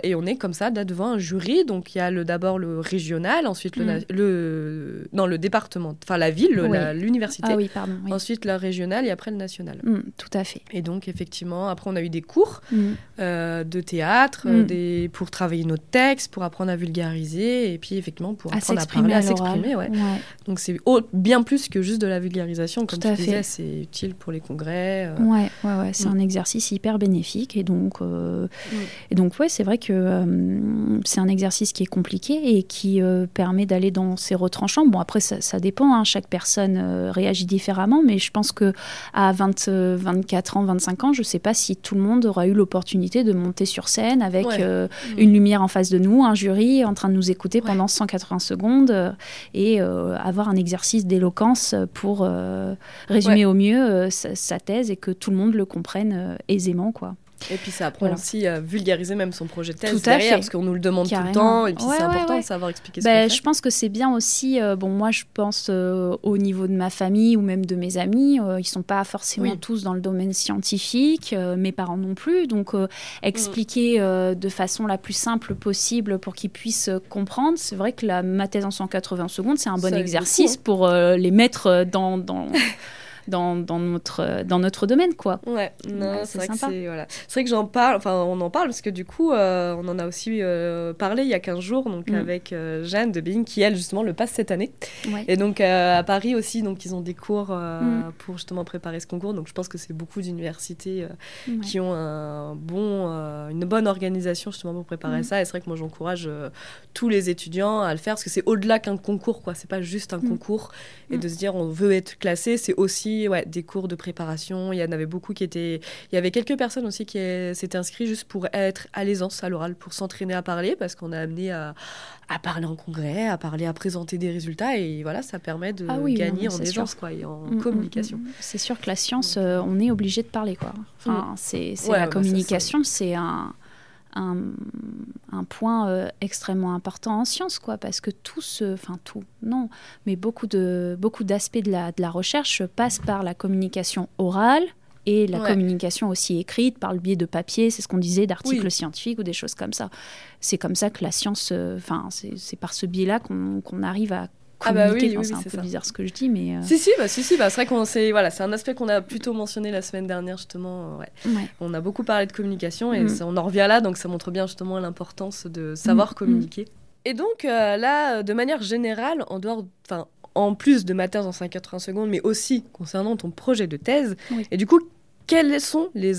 et, on est comme ça là devant un jury. Donc il y a d'abord le régional, ensuite le, le, non, le département, enfin la ville, l'université. Ah oui, pardon. Ensuite, le régional et après le national. Mm, tout à fait. Et donc, effectivement, après, on a eu des cours mm. euh, de théâtre mm. des, pour travailler nos textes, pour apprendre à vulgariser et puis, effectivement, pour apprendre à parler, à s'exprimer. Ouais. Donc, c'est bien plus que juste de la vulgarisation. Comme tout tu disais, c'est utile pour les congrès. Euh. Ouais, ouais, ouais. C'est un exercice hyper bénéfique. Et donc, euh, et donc ouais, c'est vrai que c'est un exercice qui est compliqué et qui permet d'aller dans ses retranchants. Bon, après, ça, ça dépend. Hein. Chaque personne réagit différemment, mais je pense que à 20, 24 ans, 25 ans, je ne sais pas si tout le monde aura eu l'opportunité de monter sur scène avec euh, mm. une lumière en face de nous, un jury en train de nous écouter pendant 180 secondes euh, et euh, avoir un exercice d'éloquence pour résumer au mieux sa, thèse et que tout le monde le comprenne aisément, quoi. Et puis ça apprend aussi à vulgariser même son projet de thèse derrière, parce qu'on nous le demande tout le temps, et puis c'est important de savoir expliquer ce ben, Je pense que c'est bien aussi, euh, bon moi je pense euh, au niveau de ma famille ou même de mes amis, euh, ils sont pas forcément tous dans le domaine scientifique, mes parents non plus, donc expliquer de façon la plus simple possible pour qu'ils puissent comprendre, c'est vrai que la, ma thèse en 180 secondes, c'est un bon exercice hein. pour les mettre dans... dans dans, dans, notre, dans notre domaine, quoi. Ouais, non, c'est vrai, que voilà. vrai que j'en parle, enfin, on en parle parce que du coup, euh, on en a aussi euh, parlé il y a 15 jours, donc mm. avec euh, Jeanne de Bing, qui elle, justement, le passe cette année. Et donc, à Paris aussi, donc, ils ont des cours mm. pour justement préparer ce concours. Donc, je pense que c'est beaucoup d'universités qui ont un bon, une bonne organisation justement pour préparer mm. ça. Et c'est vrai que moi, j'encourage tous les étudiants à le faire parce que c'est au-delà qu'un concours, quoi. C'est pas juste un concours et de se dire on veut être classé, c'est aussi ouais, des cours de préparation. Il y en avait beaucoup qui étaient. Il y avait quelques personnes aussi qui s'étaient inscrites juste pour être à l'aisance à l'oral, pour s'entraîner à parler, parce qu'on a amené à, à, parler en congrès, à parler, à présenter des résultats. Et voilà, ça permet de ah gagner en aisance quoi, et en mm, mm, communication. Mm, c'est sûr que la science, euh, on est obligé de parler. Quoi. Enfin, c'est la bah, communication, c'est un un, point euh, extrêmement important en sciences, quoi, parce que tout ce, enfin tout, non, mais beaucoup de beaucoup d'aspects de la, de la recherche passent par la communication orale et la communication aussi écrite par le biais de papier, c'est ce qu'on disait, d'articles scientifiques ou des choses comme ça. C'est comme ça que la science, euh, enfin, c'est par ce biais-là qu'on arrive à ah bah oui, c'est un peu bizarre ce que je dis, mais. Euh, si, si, bah, si, si bah, c'est vrai qu'on c'est voilà, c'est un aspect qu'on a plutôt mentionné la semaine dernière, justement. Euh, ouais. On a beaucoup parlé de communication et mm. on en revient là, donc ça montre bien justement l'importance de savoir mm. communiquer. Et donc euh, là, de manière générale, en dehors, enfin, en plus de ma thèse en 580 secondes, mais aussi concernant ton projet de thèse, et du coup, quels sont les,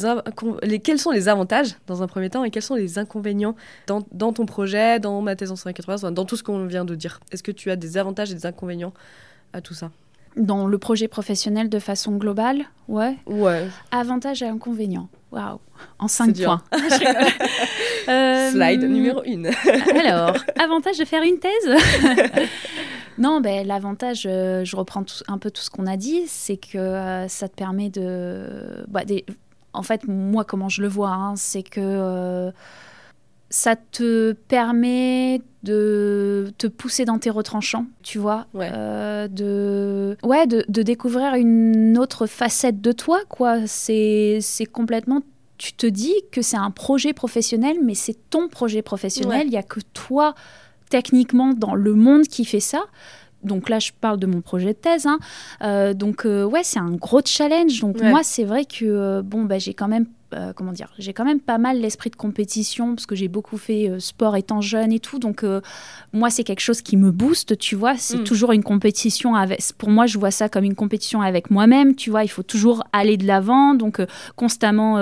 les, quels sont les avantages dans un premier temps et quels sont les inconvénients dans, dans ton projet, dans ma thèse en 180, dans tout ce qu'on vient de dire Est-ce que tu as des avantages et des inconvénients à tout ça? Dans le projet professionnel de façon globale Ouais. Ouais. Avantages et inconvénients. Waouh En cinq points. euh... Slide numéro 1. alors, avantage de faire une thèse? Non, ben, l'avantage, euh, je reprends un peu tout ce qu'on a dit, c'est que euh, ça te permet de... Bah, en fait, moi, comment je le vois, hein, c'est que... Euh, ça te permet de te pousser dans tes retranchants, tu vois, euh, de ouais, de, découvrir une autre facette de toi, quoi. C'est c'est complètement tu te dis que c'est un projet professionnel, mais c'est ton projet professionnel. Il n'y a que toi, techniquement, dans le monde qui fait ça. Donc là, je parle de mon projet de thèse. Hein. Euh, donc euh, ouais, c'est un gros challenge. Donc moi, c'est vrai que bon, bah, j'ai quand même euh, comment dire, j'ai quand même pas mal l'esprit de compétition parce que j'ai beaucoup fait euh, sport étant jeune et tout. Donc euh, moi, c'est quelque chose qui me booste, tu vois. C'est mm. toujours une compétition avec. Pour moi, je vois ça comme une compétition avec moi-même, tu vois. Il faut toujours aller de l'avant, donc constamment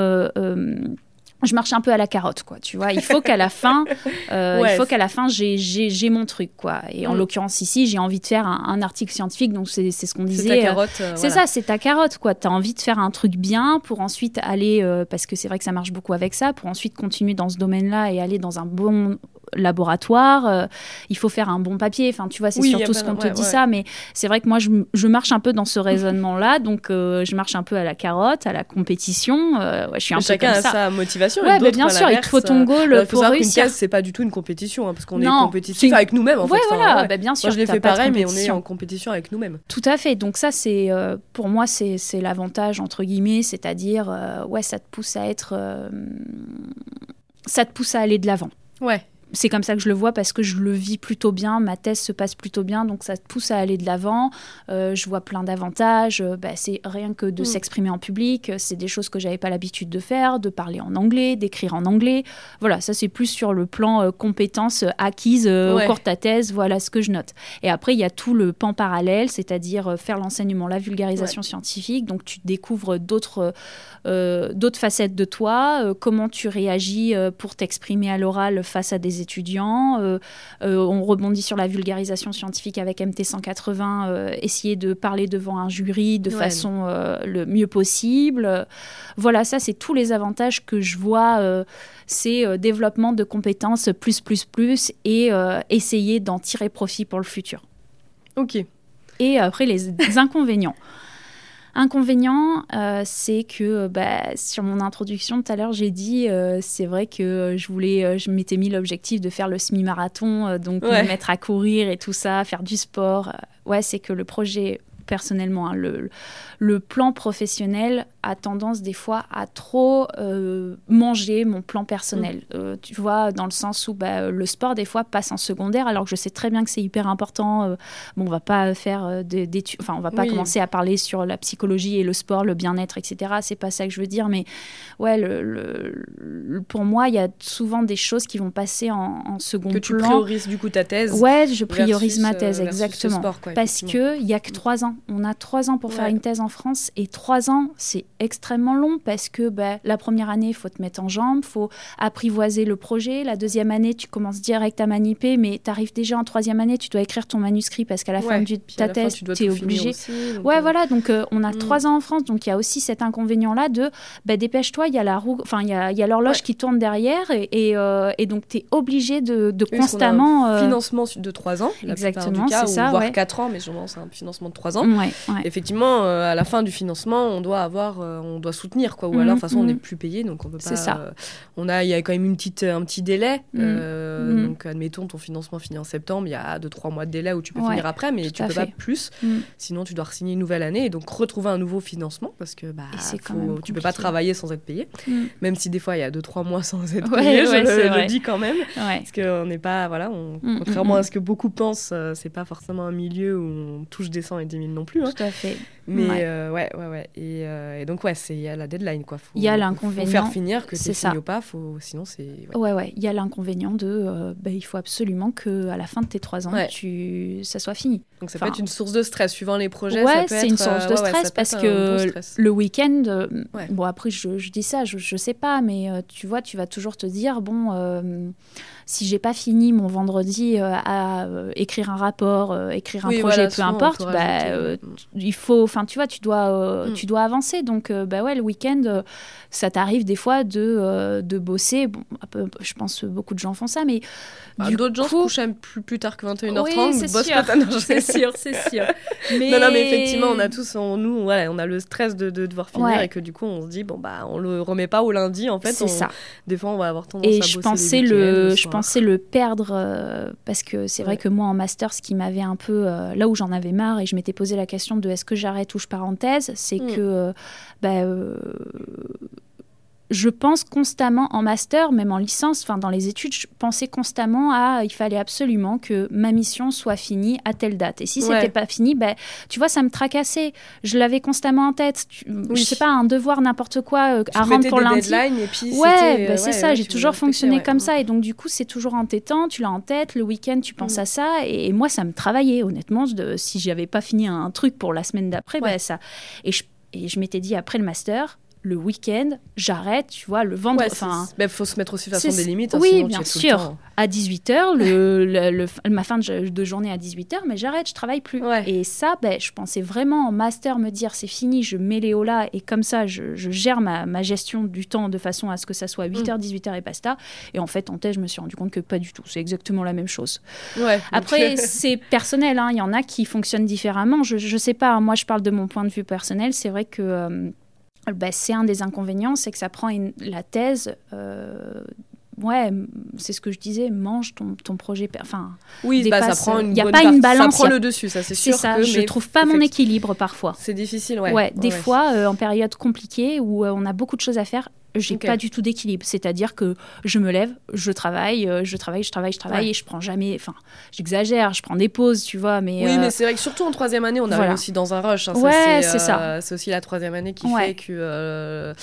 je marche un peu à la carotte, quoi. Tu vois, il faut qu'à la fin, euh, il faut qu'à la fin, j'ai mon truc, quoi. Et en mm. l'occurrence ici, j'ai envie de faire un, article scientifique, donc c'est ce qu'on disait. C'est ta carotte. Euh, c'est ça, c'est ta carotte, quoi. Tu as envie de faire un truc bien pour ensuite aller, euh, parce que c'est vrai que ça marche beaucoup avec ça, pour ensuite continuer dans ce domaine-là et aller dans un bon laboratoire, euh, il faut faire un bon papier. Enfin, tu vois, c'est surtout ce qu'on te dit ça. Mais c'est vrai que moi, je, marche un peu dans ce raisonnement-là. donc, euh, je marche un peu à la carotte, à la compétition. Euh, je suis un Chacun peu comme a sa motivation. Ouais, mais bien sûr, il te faut ton goal pour réussir. c'est pas du tout une compétition, hein, parce qu'on est compétitif avec nous-mêmes. En voilà, bah, bien sûr. Moi, je l'ai fait pareil, mais on est en compétition avec nous-mêmes. Tout à fait. Donc ça, c'est pour moi, c'est l'avantage entre guillemets, c'est-à-dire, ouais, ça te pousse à être, ça te pousse à aller de l'avant. Ouais c'est comme ça que je le vois parce que je le vis plutôt bien, ma thèse se passe plutôt bien, donc ça te pousse à aller de l'avant. Euh, je vois plein d'avantages. Euh, bah, c'est rien que de mm. s'exprimer en public, c'est des choses que j'avais pas l'habitude de faire, de parler en anglais, d'écrire en anglais. Voilà, ça c'est plus sur le plan euh, compétences acquises au cours de ta thèse. Voilà ce que je note. Et après il y a tout le pan parallèle, c'est-à-dire faire l'enseignement, la vulgarisation scientifique. Donc tu découvres d'autres d'autres facettes de toi, comment tu réagis pour t'exprimer à l'oral face à des étudiants. Euh, euh, on rebondit sur la vulgarisation scientifique avec MT180, euh, essayer de parler devant un jury de façon le mieux possible. Voilà, ça, c'est tous les avantages que je vois. c'est développement de compétences plus, plus, plus et essayer d'en tirer profit pour le futur. Ok. Et après, les inconvénients. Inconvénient, euh, c'est que euh, bah, sur mon introduction tout à l'heure, j'ai dit, euh, c'est vrai que je voulais, je m'étais mis l'objectif de faire le semi-marathon, donc me mettre à courir et tout ça, faire du sport. ouais, c'est que le projet personnellement, hein, le, le plan professionnel a tendance des fois à trop euh, manger mon plan personnel. Mm. Euh, tu vois, dans le sens où bah, le sport, des fois, passe en secondaire, alors que je sais très bien que c'est hyper important. Euh, bon, on va pas faire d'études, enfin, on va pas commencer à parler sur la psychologie et le sport, le bien-être, etc. C'est pas ça que je veux dire, mais ouais, le, pour moi, il y a souvent des choses qui vont passer en, en second plan. Que tu priorises du coup ta thèse Ouais, je priorise ma thèse, exactement. parce qu'il n'y a que trois ans. On a trois ans pour faire une thèse en France et trois ans, c'est extrêmement long parce que bah, la première année, il faut te mettre en jambe, il faut apprivoiser le projet. La deuxième année, tu commences direct à maniper, mais tu arrives déjà en troisième année, tu dois écrire ton manuscrit parce qu'à la fin de ta thèse, tu es obligé. ouais, euh, voilà, donc euh, on a mm. trois ans en France, donc il y a aussi cet inconvénient-là de bah, dépêche-toi, il y a la roue, enfin il y a, y a l'horloge qui tourne derrière et, euh, et, donc tu es obligé de, de constamment. Un financement de trois ans, exactement, c'est ça, voire quatre ans, mais je pense c'est un financement de trois ans. Effectivement, à la fin du financement, on doit avoir, euh, on doit soutenir quoi. Ou alors de toute façon, on n'est mhm. plus payé, donc on peut pas. ça. Euh, on a, il y a quand même une petite, un petit délai. Mhm. Euh, mhm. Donc admettons ton financement finit en septembre, il y a 2-3 mois de délai où tu peux finir après, mais tu peux pas plus. Sinon, tu dois signer une nouvelle année et donc retrouver un nouveau financement parce que bah, faut, tu peux pas travailler sans être payé. Même si des fois il y a 2-3 mois sans être payé, je, le, dis quand même. Parce qu'on n'est pas, voilà, contrairement à ce que beaucoup pensent, c'est pas forcément un milieu où on touche des 100 et 10 000 non plus. Hein. Tout à fait. Mais ouais, ouais, ouais. Et, euh, et, donc, ouais, il y a la deadline, quoi. Il y a l'inconvénient. Faut faire finir, que c'est signé ou pas, faut, sinon c'est... Ouais, ouais, il y a l'inconvénient de... Euh, bah, il faut absolument qu'à la fin de tes trois ans, tu... ça soit fini. Donc ça peut être une source de stress, suivant les projets. Ouais, c'est une source de euh, stress, parce que le week-end... Bon, après, je, je, dis ça, je, je sais pas, mais tu vois, tu vas toujours te dire, bon si j'ai pas fini mon vendredi à écrire un rapport, écrire un projet, peu importe, bah, il faut Enfin, tu vois, tu dois, mm. tu dois avancer. Donc, bah ouais, le week-end, ça t'arrive des fois de, de bosser. Bon, je pense beaucoup de gens font ça, mais bah, D'autres gens se couchent plus, plus tard que 21h30, oui, c'est sûr. c'est sûr, c'est sûr. Mais... Non, non, mais effectivement, on a tous en nous, voilà, on a le stress de, de devoir finir et que du coup, on se dit, bon, bah, on le remet pas au lundi, en fait. C'est ça. Des fois, on va avoir tendance et à je pensais le, je pensais le perdre euh, parce que c'est vrai que moi, en master, ce qui m'avait un peu, euh, là où j'en avais marre et je m'étais posé la question de est-ce que j'arrête ou je parenthèse, c'est mm. que, euh, bah, je pense constamment en master, même en licence, enfin dans les études, je pensais constamment à il fallait absolument que ma mission soit finie à telle date. Et si ce c'était pas fini, ben tu vois, ça me tracassait. Je l'avais constamment en tête. Tu, Je sais pas, un devoir, n'importe quoi euh, à rendre pour lundi. Et puis ouais, ben, c'est ça. J'ai toujours fonctionné comme ça. Et donc du coup, c'est toujours entêtant. Tu l'as en tête. Le week-end, tu penses mm. à ça. Et, moi, ça me travaillait honnêtement. De, si j'avais pas fini un, truc pour la semaine d'après, ben, ça. Et je, et je m'étais dit après le master, le week-end, j'arrête, tu vois, le vendredi. enfin, il faut se mettre aussi façon des limites. Hein, oui, bien sûr. À 18h, le, ma fin de, journée à 18h, mais j'arrête, je travaille plus. Et ça, ben, je pensais vraiment en master me dire c'est fini, je mets les là et comme ça, je, gère ma, gestion du temps de façon à ce que ça soit 8h, 18h mm. et basta. Et en fait, en thèse, je me suis rendu compte que pas du tout. C'est exactement la même chose. Après, c'est personnel. Hein. Il y en a qui fonctionnent différemment. Je, je sais pas. Moi, je parle de mon point de vue personnel. C'est vrai que. Euh, bah, c'est un des inconvénients, c'est que ça prend la thèse. Euh, ouais, c'est ce que je disais, mange ton, ton projet. Enfin, oui, bah, ça prend une Il n'y a pas une balance. Ça prend le dessus, ça c'est sûr. C'est ça, je ne trouve pas mon équilibre parfois. C'est difficile, ouais. Ouais, des fois, euh, en période compliquée où euh, on a beaucoup de choses à faire, j'ai pas du tout d'équilibre. C'est-à-dire que je me lève, je travaille, euh, je travaille, je travaille, je travaille et je prends jamais. Enfin, j'exagère, je prends des pauses, tu vois. Mais oui, euh, mais c'est vrai que surtout en troisième année, on arrive aussi dans un rush. Hein, ouais, c'est ça. Euh, c'est aussi la troisième année qui fait que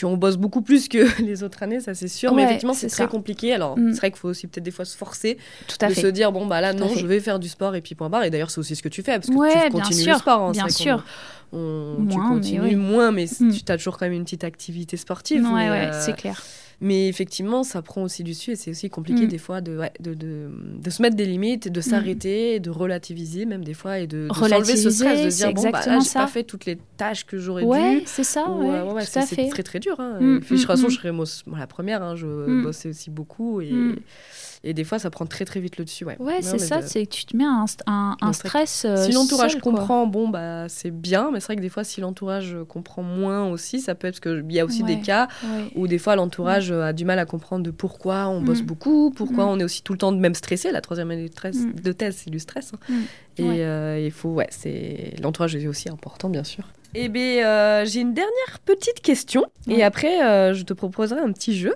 qu'on bosse beaucoup plus que les autres années, ça c'est sûr. mais effectivement, c'est très compliqué. Alors, mm. c'est vrai qu'il faut aussi peut-être des fois se forcer tout à de fait. se dire bon bah là non, je vais faire du sport et puis point barre. Et d'ailleurs, c'est aussi ce que tu fais parce que tu continues le sport. Hein, bien sûr moins, tu continues moins, mais hmm. tu as toujours quand même une petite activité sportive. Ouais, ouais, c'est clair. Mais effectivement, ça prend aussi du dessus et c'est aussi compliqué hmm. des fois de, de, de, de, se mettre des limites, de hmm. s'arrêter, de relativiser même des fois et de, s'enlever ce stress, de dire bon, bah, là, j'ai pas fait toutes les tâches que j'aurais dû. C'est ça, ouais, c'est très très dur. Hein. de toute façon, je serais moi, la première, hein, je bossais aussi beaucoup et. Et des fois, ça prend très très vite le dessus. Ouais, ouais c'est ça, c'est que tu te mets un, un, stress. Euh, si l'entourage comprend, bon, bah, c'est bien, mais c'est vrai que des fois, si l'entourage comprend moins aussi, ça peut être parce qu'il y a aussi des cas où des fois l'entourage a du mal à comprendre de pourquoi on bosse mm. beaucoup, pourquoi mm. on est aussi tout le temps même stressé. La troisième année de, stress, mm. de thèse, c'est du stress. Hein. Et euh, il faut, ouais, c'est l'entourage est aussi important, bien sûr. Eh bien, euh, j'ai une dernière petite question et après, euh, je te proposerai un petit jeu.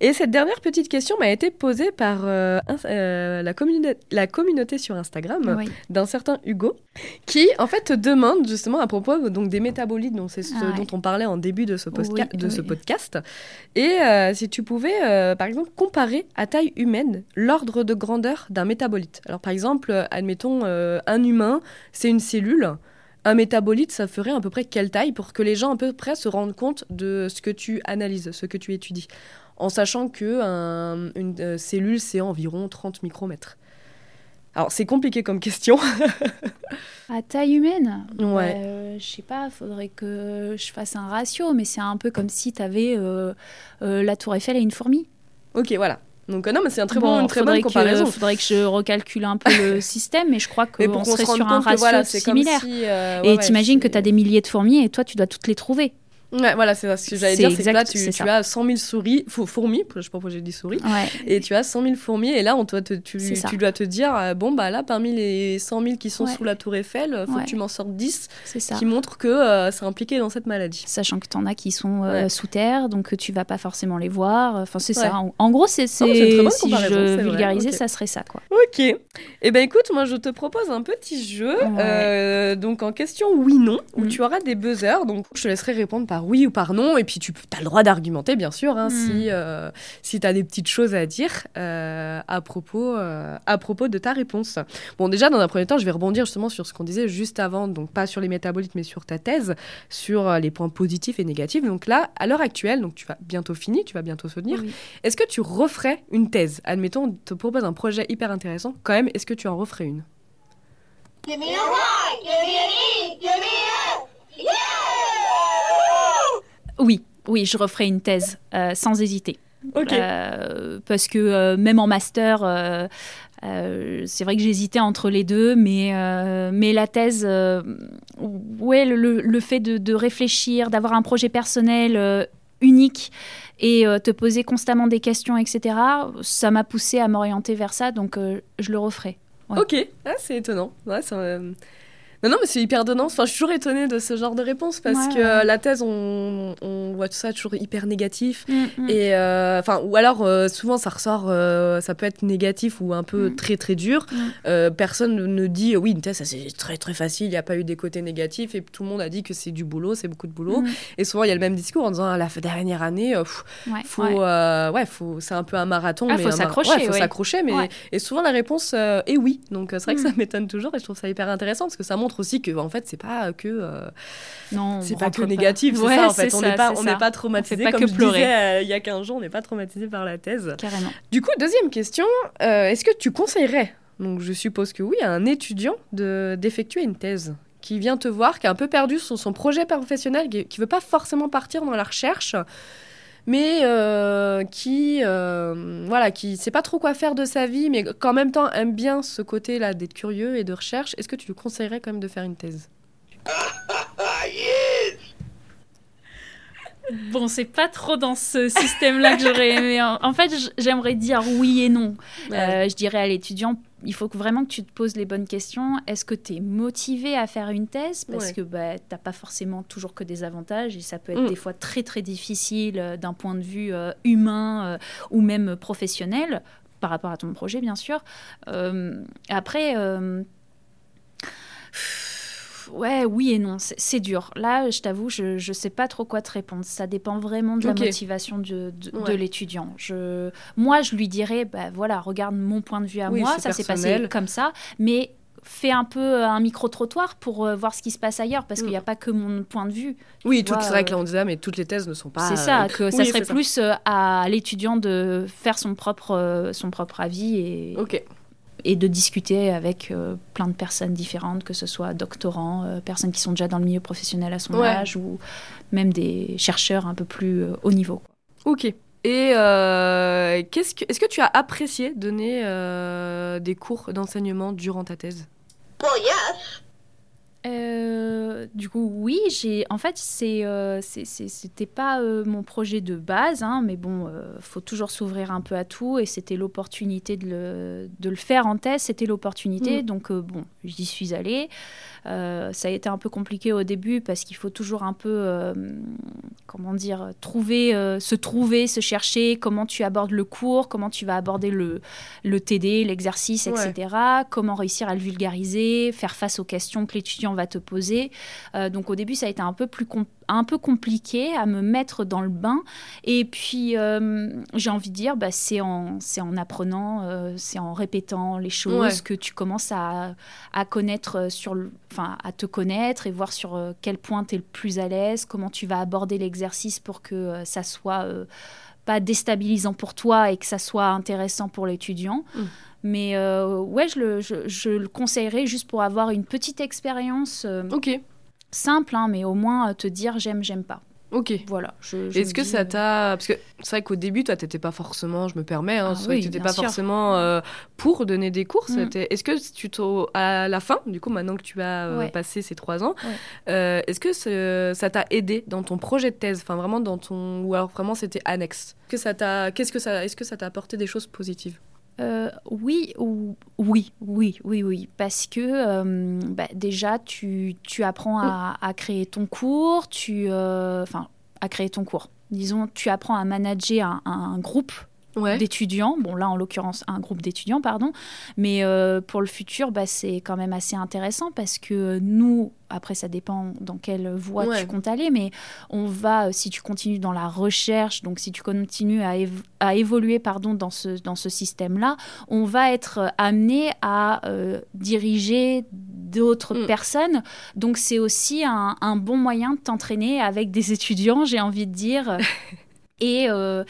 Et cette dernière petite question m'a été posée par euh, la, la, communauté sur Instagram d'un certain Hugo qui, en fait, te demande justement à propos donc, des métabolites, dont c'est ce ah dont on parlait en début de ce, de ce podcast. Et si tu pouvais, par exemple, comparer à taille humaine l'ordre de grandeur d'un métabolite. Alors, par exemple, admettons, un humain, c'est une cellule un métabolite, ça ferait à peu près quelle taille pour que les gens à peu près se rendent compte de ce que tu analyses, ce que tu étudies, en sachant que une euh, cellule, c'est environ 30 micromètres. Alors, c'est compliqué comme question. à taille humaine? Ouais. Euh, je sais pas, faudrait que je fasse un ratio, mais c'est un peu comme si tu avais euh, la Tour Eiffel et une fourmi. Ok, voilà. Donc euh, non, mais c'est un très bon, une très bonne comparaison. Il faudrait que je recalcule un peu le système, mais je crois qu'on serait sur un ratio similaire. Euh, et t'imagines que tu as des milliers de fourmis et toi, tu dois toutes les trouver. Ouais, voilà, c'est ce que j'allais dire. C'est que là, tu, tu as 100 000 souris, fourmis, je sais pas pourquoi j'ai dit souris, et tu as 100 000 fourmis, et là, on doit te, tu, tu, dois te dire, euh, bon, bah là, parmi les 100 000 qui sont sous la Tour Eiffel, il faut que tu m'en sortes 10 qui montrent que euh, c'est impliqué dans cette maladie. Sachant que tu en as qui sont euh, sous terre, donc tu vas pas forcément les voir. Enfin, c'est ça. En, gros, c'est si je vulgarisais, ça serait ça, quoi. Ok. Et eh ben écoute, moi, je te propose un petit jeu. donc, en question oui-non, où mm. tu auras des buzzers. Donc, je te laisserai répondre par oui ou par non. Et puis tu as le droit d'argumenter, bien sûr, hein, si, hmm. euh, si tu as des petites choses à dire euh, à, propos, euh, à propos de ta réponse. Bon, déjà, dans un premier temps, je vais rebondir justement sur ce qu'on disait juste avant, donc pas sur les métabolites, mais sur ta thèse, sur les points positifs et négatifs. Donc là, à l'heure actuelle, donc tu vas bientôt finir, tu vas bientôt soutenir, est-ce que tu referais une thèse? Admettons, on te propose un projet hyper intéressant, quand même, est-ce que tu en referais une? Give me a give me an E, give me Oui, oui, je referai une thèse sans hésiter. parce que même en master, c'est vrai que j'hésitais entre les deux, mais, mais la thèse, ouais, le, le, fait de, de réfléchir, d'avoir un projet personnel unique et te poser constamment des questions, etc., ça m'a poussé à m'orienter vers ça, donc je le referai. Ok, ah, c'est étonnant. Ouais, non, non, mais c'est hyper donnant. Enfin, je suis toujours étonnée de ce genre de réponse parce que euh, la thèse, on, on, voit tout ça toujours hyper négatif. Mm, mm. Et euh, ou alors euh, souvent ça ressort, ça peut être négatif ou un peu mm. très très dur. personne ne dit oui, une thèse, c'est très très facile. Il n'y a pas eu des côtés négatifs et tout le monde a dit que c'est du boulot, c'est beaucoup de boulot. Et souvent il y a le même discours en disant ah, la dernière année, faut, ouais. faut, c'est un peu un marathon. Il ah, faut s'accrocher. faut s'accrocher. Mais et souvent la réponse est oui. Donc c'est vrai que ça m'étonne toujours et je trouve ça hyper intéressant parce que ça montre aussi que en fait c'est pas que euh, non c'est pas que négatif c'est ça en fait. On n'est pas on n'est pas traumatisé comme que je disais euh, il y a 15 jours on n'est pas traumatisé par la thèse. Carrément. Du coup deuxième question euh, est-ce que tu conseillerais donc je suppose que oui à un étudiant de d'effectuer une thèse qui vient te voir qui a un peu perdu son, son projet professionnel qui, qui veut pas forcément partir dans la recherche mais euh, qui euh, voilà qui sait pas trop quoi faire de sa vie mais qu'en même temps aime bien ce côté là d'être curieux et de recherche est-ce que tu lui conseillerais quand même de faire une thèse? Bon, c'est pas trop dans ce système-là que j'aurais aimé. En fait, j'aimerais dire oui et non. Euh, je dirais à l'étudiant, il faut vraiment que tu te poses les bonnes questions. Est-ce que tu es motivé à faire une thèse? Parce que bah, tu n'as pas forcément toujours que des avantages et ça peut être mm. des fois très très difficile euh, d'un point de vue euh, humain ou même professionnel par rapport à ton projet, bien sûr. après ouais, oui et non, c'est dur. Là, je t'avoue, je ne sais pas trop quoi te répondre. Ça dépend vraiment de la motivation de, de, l'étudiant. Je, moi, je lui dirais, bah, voilà, regarde mon point de vue à moi, ça s'est passé comme ça, mais fais un peu euh, un micro-trottoir pour euh, voir ce qui se passe ailleurs, parce qu'il n'y a mm. pas que mon point de vue. Oui, c'est vrai que là on disait, mais toutes les thèses ne sont pas... C'est ça, que ça serait plus à l'étudiant de faire son propre, son propre avis. Et... Ok et de discuter avec euh, plein de personnes différentes, que ce soit doctorants, euh, personnes qui sont déjà dans le milieu professionnel à son âge, ou même des chercheurs un peu plus euh, haut niveau. Ok. Et qu'est-ce que, est-ce que tu as apprécié donner des cours d'enseignement durant ta thèse? Oh yes euh, du coup, oui, j'ai. En fait, c'est, euh, c'était pas euh, mon projet de base, hein, mais bon, faut toujours s'ouvrir un peu à tout, et c'était l'opportunité de le, de le faire en thèse, c'était l'opportunité, mm. donc bon, j'y suis allée. Euh, ça a été un peu compliqué au début parce qu'il faut toujours un peu, euh, comment dire, trouver, euh, se trouver, se chercher, comment tu abordes le cours, comment tu vas aborder le, le TD, l'exercice, etc. Comment réussir à le vulgariser, faire face aux questions que l'étudiant va te poser. donc au début, ça a été un peu plus un peu compliqué à me mettre dans le bain. Et puis, j'ai envie de dire, bah, c'est en, en apprenant, c'est en répétant les choses que tu commences à, à connaître sur le, enfin, à te connaître et voir sur euh, quel point tu es le plus à l'aise, comment tu vas aborder l'exercice pour que euh, ça soit euh, pas déstabilisant pour toi et que ça soit intéressant pour l'étudiant. Mm. Mais ouais, je le, je, le, conseillerais juste pour avoir une petite expérience simple, hein, mais au moins te dire j'aime, j'aime pas. Ok. Voilà. Est-ce que ça euh, t'a. Parce que c'est vrai qu'au début, toi, t'étais pas forcément, je me permets, hein, ah, t'étais pas forcément euh, pour donner des cours. Mm. Est-ce que tu à la fin, du coup, maintenant que tu as euh, passé ces trois ans, est-ce que ça t'a aidé dans ton projet de thèse Enfin, vraiment dans ton. Ou alors vraiment c'était annexe? Que ça t'a. Qu'est-ce que ça. Est-ce que ça t'a apporté des choses positives? Oui, ou, oui, oui, oui, oui, parce que bah, déjà tu, apprends à, créer ton cours, tu, enfin, à créer ton cours. Disons, tu apprends à manager un, groupe d'étudiants. Bon, là, en l'occurrence, un groupe d'étudiants, pardon. Mais euh, pour le futur, bah, c'est quand même assez intéressant parce que nous, après, ça dépend dans quelle voie tu comptes aller, mais on va, euh, si tu continues dans la recherche, donc si tu continues à, à évoluer pardon, dans ce, dans ce système-là, on va être amené à euh, diriger d'autres mm. personnes. Donc c'est aussi un, un, bon moyen de t'entraîner avec des étudiants, j'ai envie de dire. et, euh,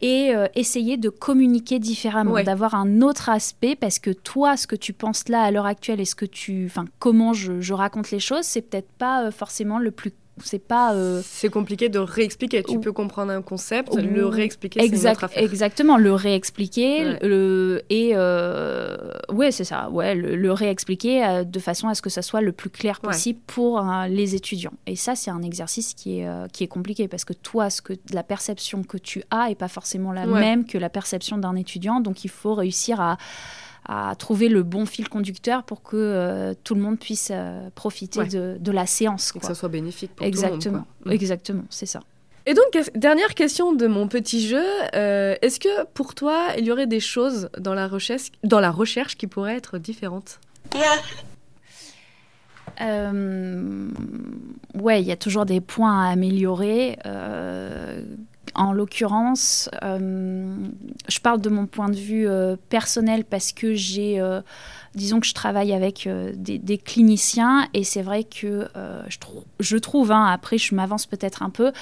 et euh, essayer de communiquer différemment, d'avoir un autre aspect, parce que toi, ce que tu penses là à l'heure actuelle et ce que tu, enfin, comment je, je, raconte les choses, c'est peut-être pas euh, forcément le plus c'est pas. euh, C'est compliqué de réexpliquer. Tu Ou- peux comprendre un concept, Ou- le réexpliquer, Exact- exactement, le réexpliquer Ouais. le, et euh, ouais, c'est ça, ouais, le, le réexpliquer euh, de façon à ce que ça soit le plus clair Ouais. possible pour euh, les étudiants. Et ça, c'est un exercice qui est, qui est compliqué parce que toi, ce que, la perception que tu as est pas forcément la Ouais. même que la perception d'un étudiant. Donc, il faut réussir à, à trouver le bon fil conducteur pour que euh, tout le monde puisse euh, profiter Ouais. de, de la séance. Et que quoi. ça soit bénéfique pour Exactement, tout le monde. quoi. Mm. exactement, c'est ça. Et donc, dernière question de mon petit jeu. euh, Est-ce que pour toi, il y aurait des choses dans la recherche, dans la recherche qui pourraient être différentes? Euh, ouais, il y a toujours des points à améliorer. Euh, en l'occurrence, euh, je parle de mon point de vue euh, personnel parce que j'ai, euh, disons que je travaille avec des, cliniciens et c'est vrai que je trouve, hein, après je m'avance peut-être un peu,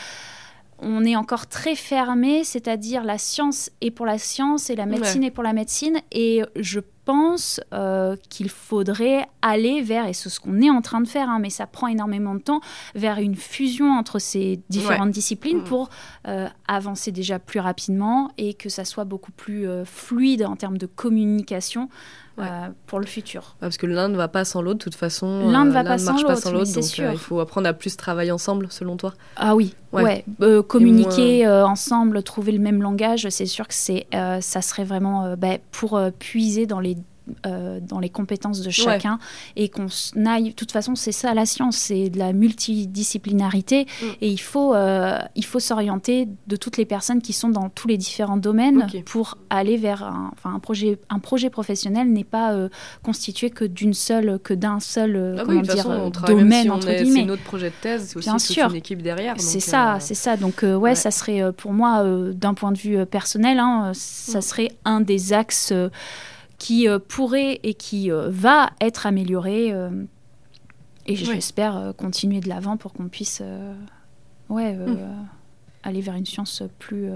on est encore très fermé, c'est-à-dire la science est pour la science et la médecine est pour la médecine. Et je pense euh, qu'il faudrait aller vers, et c'est ce qu'on est en train de faire, hein, mais ça prend énormément de temps, vers une fusion entre ces différentes disciplines Mhm. pour euh, avancer déjà plus rapidement et que ça soit beaucoup plus euh, fluide en termes de communication Ouais. euh, pour le futur. Ouais, Parce que l'un ne va pas sans l'autre, de toute façon. L'un ne euh, va pas sans l'autre, donc, sûr. euh, il faut apprendre à plus travailler ensemble, selon toi. Ah oui, Ouais. ouais. Euh, communiquer euh, ensemble, trouver le même langage, c'est sûr que c'est, euh, ça serait vraiment euh, bah, pour euh, puiser dans les euh, dans les compétences de chacun et qu'on aille. De toute façon, c'est ça la science, c'est de la multidisciplinarité Mm. et il faut euh, il faut s'orienter de toutes les personnes qui sont dans tous les différents domaines pour aller vers un, enfin un projet un projet professionnel n'est pas euh, constitué que d'une seule que d'un seul Ah comment dire façon, domaine si entre est- guillemets. C'est notre projet de thèse, c'est aussi Bien toute sûr. une équipe derrière. C'est ça, c'est ça. Donc ouais, ouais. ça serait pour moi, d'un point de vue personnel, hein, ça Mm. serait un des axes qui euh, pourrait et qui euh, va être amélioré. euh, et j'espère continuer de l'avant pour qu'on puisse, ouais, Mm. aller vers une science plus,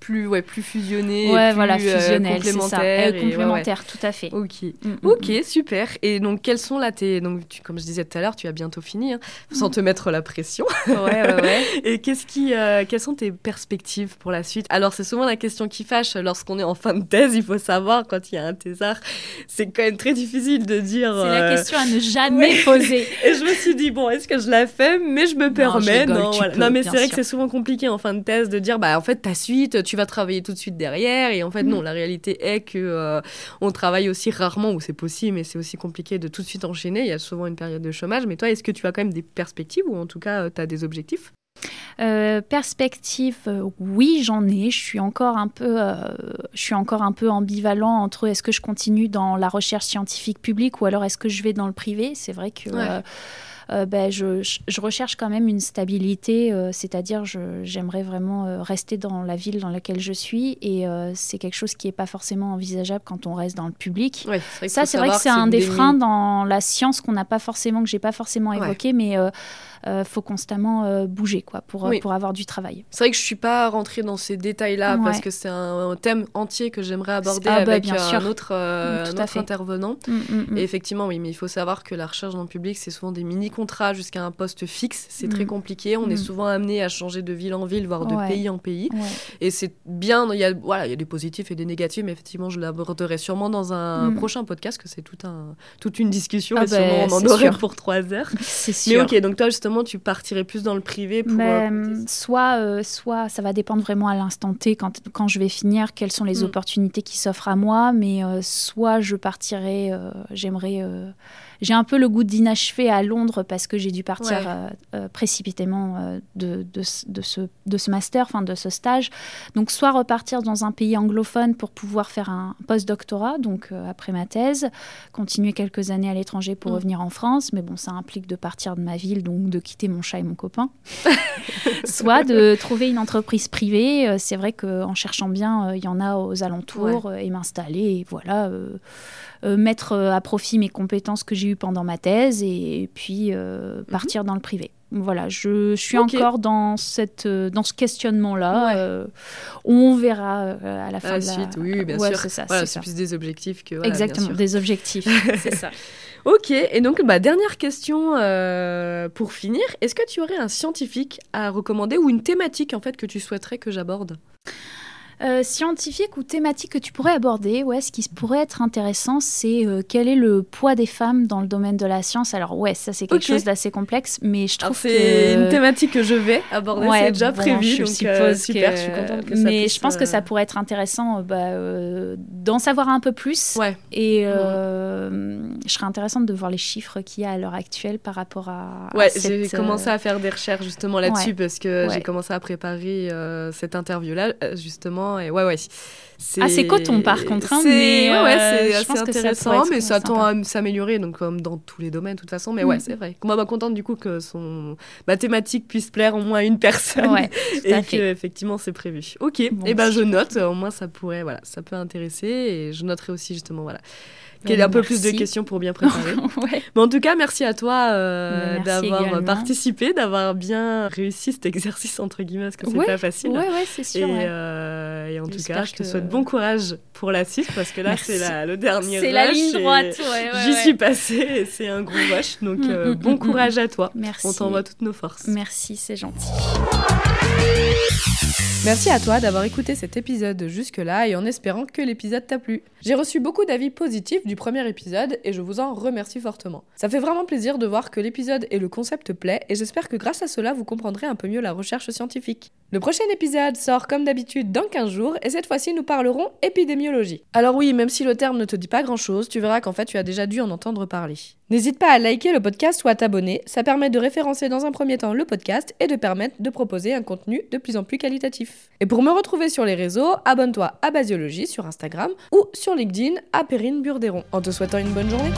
plus, ouais, plus fusionné, ouais, plus, voilà, euh, complémentaire. Et ouais, ouais. complémentaire, tout à fait. Ok. Mm, mm, Ok, mm. super. Et donc, quels sont là tes. Donc, tu- comme je disais tout à l'heure, tu as bientôt fini, hein, sans te mettre la pression. Et qu'est-ce qui, euh, quelles sont tes perspectives pour la suite? Alors, c'est souvent la question qui fâche lorsqu'on est en fin de thèse. Il faut savoir, quand il y a un thésard, c'est quand même très difficile de dire. C'est la euh, question à ne jamais poser. Et je me suis dit, bon, est-ce que je la fais? Mais je me permets. rigole, non, tu voilà. peux, non, mais c'est vrai sûr. que c'est souvent compliqué en fin de thèse de dire, bah, en fait, ta suite, tu vas travailler tout de suite derrière. Et en fait, Mm. non, la réalité est que euh, on travaille aussi rarement, où c'est possible, mais c'est aussi compliqué de tout de suite enchaîner. Il y a souvent une période de chômage. Mais toi, est-ce que tu as quand même des perspectives ou en tout cas, tu as des objectifs? Euh, perspective, euh, oui, j'en ai. Je suis encore un peu, euh, je suis encore un peu ambivalent entre est-ce que je continue dans la recherche scientifique publique ou alors est-ce que je vais dans le privé. C'est vrai que Ouais. Euh, ben, je, je- recherche quand même une stabilité, euh, c'est-à-dire j'aimerais vraiment euh, rester dans la ville dans laquelle je suis et c'est quelque chose qui n'est pas forcément envisageable quand on reste dans le public. Ouais, Ça, c'est vrai que c'est un des freins dans la science qu'on n'a pas forcément, que j'ai pas forcément Ouais. évoqué, mais euh, faut constamment euh, bouger quoi pour, euh, Oui. pour avoir du travail. C'est vrai que je suis pas rentrée dans ces détails-là Ouais. parce que c'est un, un thème entier que j'aimerais aborder Ah bah, avec sûr. un autre, Mm, un autre intervenant. Mm, mm. Et effectivement, oui, mais il faut savoir que la recherche dans le public, c'est souvent des mini-contrats jusqu'à un poste fixe. C'est très compliqué. On est souvent amené à changer de ville en ville, voire de Ouais. pays en pays. Ouais. Et c'est bien, il y, a, voilà, il y a des positifs et des négatifs, mais effectivement, je l'aborderai sûrement dans un prochain podcast, que c'est tout un, toute une discussion. Ah et sûrement, bah, on en aurait sûr. pour trois heures. C'est Mais sûr. ok, donc toi, justement, tu partirais plus dans le privé pour. Mais, euh, hum, soit, euh, soit ça va dépendre vraiment à l'instant T quand, quand je vais finir, quelles sont les Mm. opportunités qui s'offrent à moi, mais euh, soit je partirai, j'aimerais... j'ai un peu le goût d'inachevé à Londres parce que j'ai dû partir Ouais. euh, euh, précipitamment euh, de, de, ce- de ce, de ce master, enfin de ce stage. Donc soit repartir dans un pays anglophone pour pouvoir faire un post-doctorat, donc euh, après ma thèse, continuer quelques années à l'étranger pour Mm. revenir en France, mais bon, ça implique de partir de ma ville, donc de quitter mon chat et mon copain. soit de trouver une entreprise privée. C'est vrai qu'en cherchant bien, il y en a aux alentours et m'installer et voilà, euh, mettre euh, à profit mes compétences que j'ai eues pendant ma thèse et, puis euh, partir dans le privé. Voilà, je, suis encore dans, cette, euh, dans ce questionnement-là. Ouais. Euh, on verra euh, à la à fin la de la suite, oui, oui, bien Ouais, sûr. c'est ça, Voilà, c'est plus des objectifs que. voilà, Exactement, des objectifs, c'est ça. Ok, et donc bah, dernière question euh, pour finir. Est-ce que tu aurais un scientifique à recommander ou une thématique en fait que tu souhaiterais que j'aborde? Euh, scientifique ou thématique que tu pourrais aborder, ouais, ce qui pourrait être intéressant, c'est euh, quel est le poids des femmes dans le domaine de la science? Alors ouais, ça c'est quelque chose d'assez complexe, mais je trouve que c'est une thématique que je vais aborder, c'est déjà prévu. Je donc, euh, super, je suis contente que ça Mais je pense que ça pourrait être intéressant bah, d'en savoir un peu plus. Ouais. Et je serais intéressante de voir les chiffres qu'il y a à l'heure actuelle par rapport à. Ouais, j'ai commencé à faire des recherches justement là-dessus parce que j'ai commencé à préparer cette interview-là justement et ouais, ouais. C'est... coton par contre. Hein, c'est mais, ouais, c'est assez intéressant, mais ça tend à s'améliorer, donc comme dans tous les domaines de toute façon. Mais ouais, mm. c'est vrai. Moi, bah, contente du coup que son mathématique puisse plaire au moins à une personne ouais, et que effectivement c'est prévu. Ok, et eh ben je note. Au moins ça pourrait, voilà, ça peut intéresser et je noterai aussi justement voilà qu'il y ait un peu plus de questions pour bien préparer. Mais en tout cas, merci à toi euh, d'avoir participé, d'avoir bien réussi cet exercice entre guillemets, parce que c'est pas facile. Ouais, ouais, c'est sûr. Et, euh, et en tout cas, je te souhaite bon courage pour la suite, parce que là, c'est le dernier C'est la ligne droite, J'y suis passée et c'est un gros rush. Donc, mm, euh, mm, bon mm, courage à toi. Merci. On t'envoie toutes nos forces. Merci, c'est gentil. Merci à toi d'avoir écouté cet épisode jusque-là et en espérant que l'épisode t'a plu. J'ai reçu beaucoup d'avis positifs du premier épisode et je vous en remercie fortement. Ça fait vraiment plaisir de voir que l'épisode et le concept plaît et j'espère que grâce à cela vous comprendrez un peu mieux la recherche scientifique. Le prochain épisode sort comme d'habitude dans 15 jours et cette fois-ci nous parlerons épidémiologie. Alors oui, même si le terme ne te dit pas grand-chose, tu verras qu'en fait tu as déjà dû en entendre parler. N'hésite pas à liker le podcast ou à t'abonner, ça permet de référencer dans un premier temps le podcast et de permettre de proposer un contenu de plus en plus qualitatif. Et pour me retrouver sur les réseaux, abonne-toi à Basiologie sur Instagram ou sur LinkedIn à Perrine Burderon. En te souhaitant une bonne journée.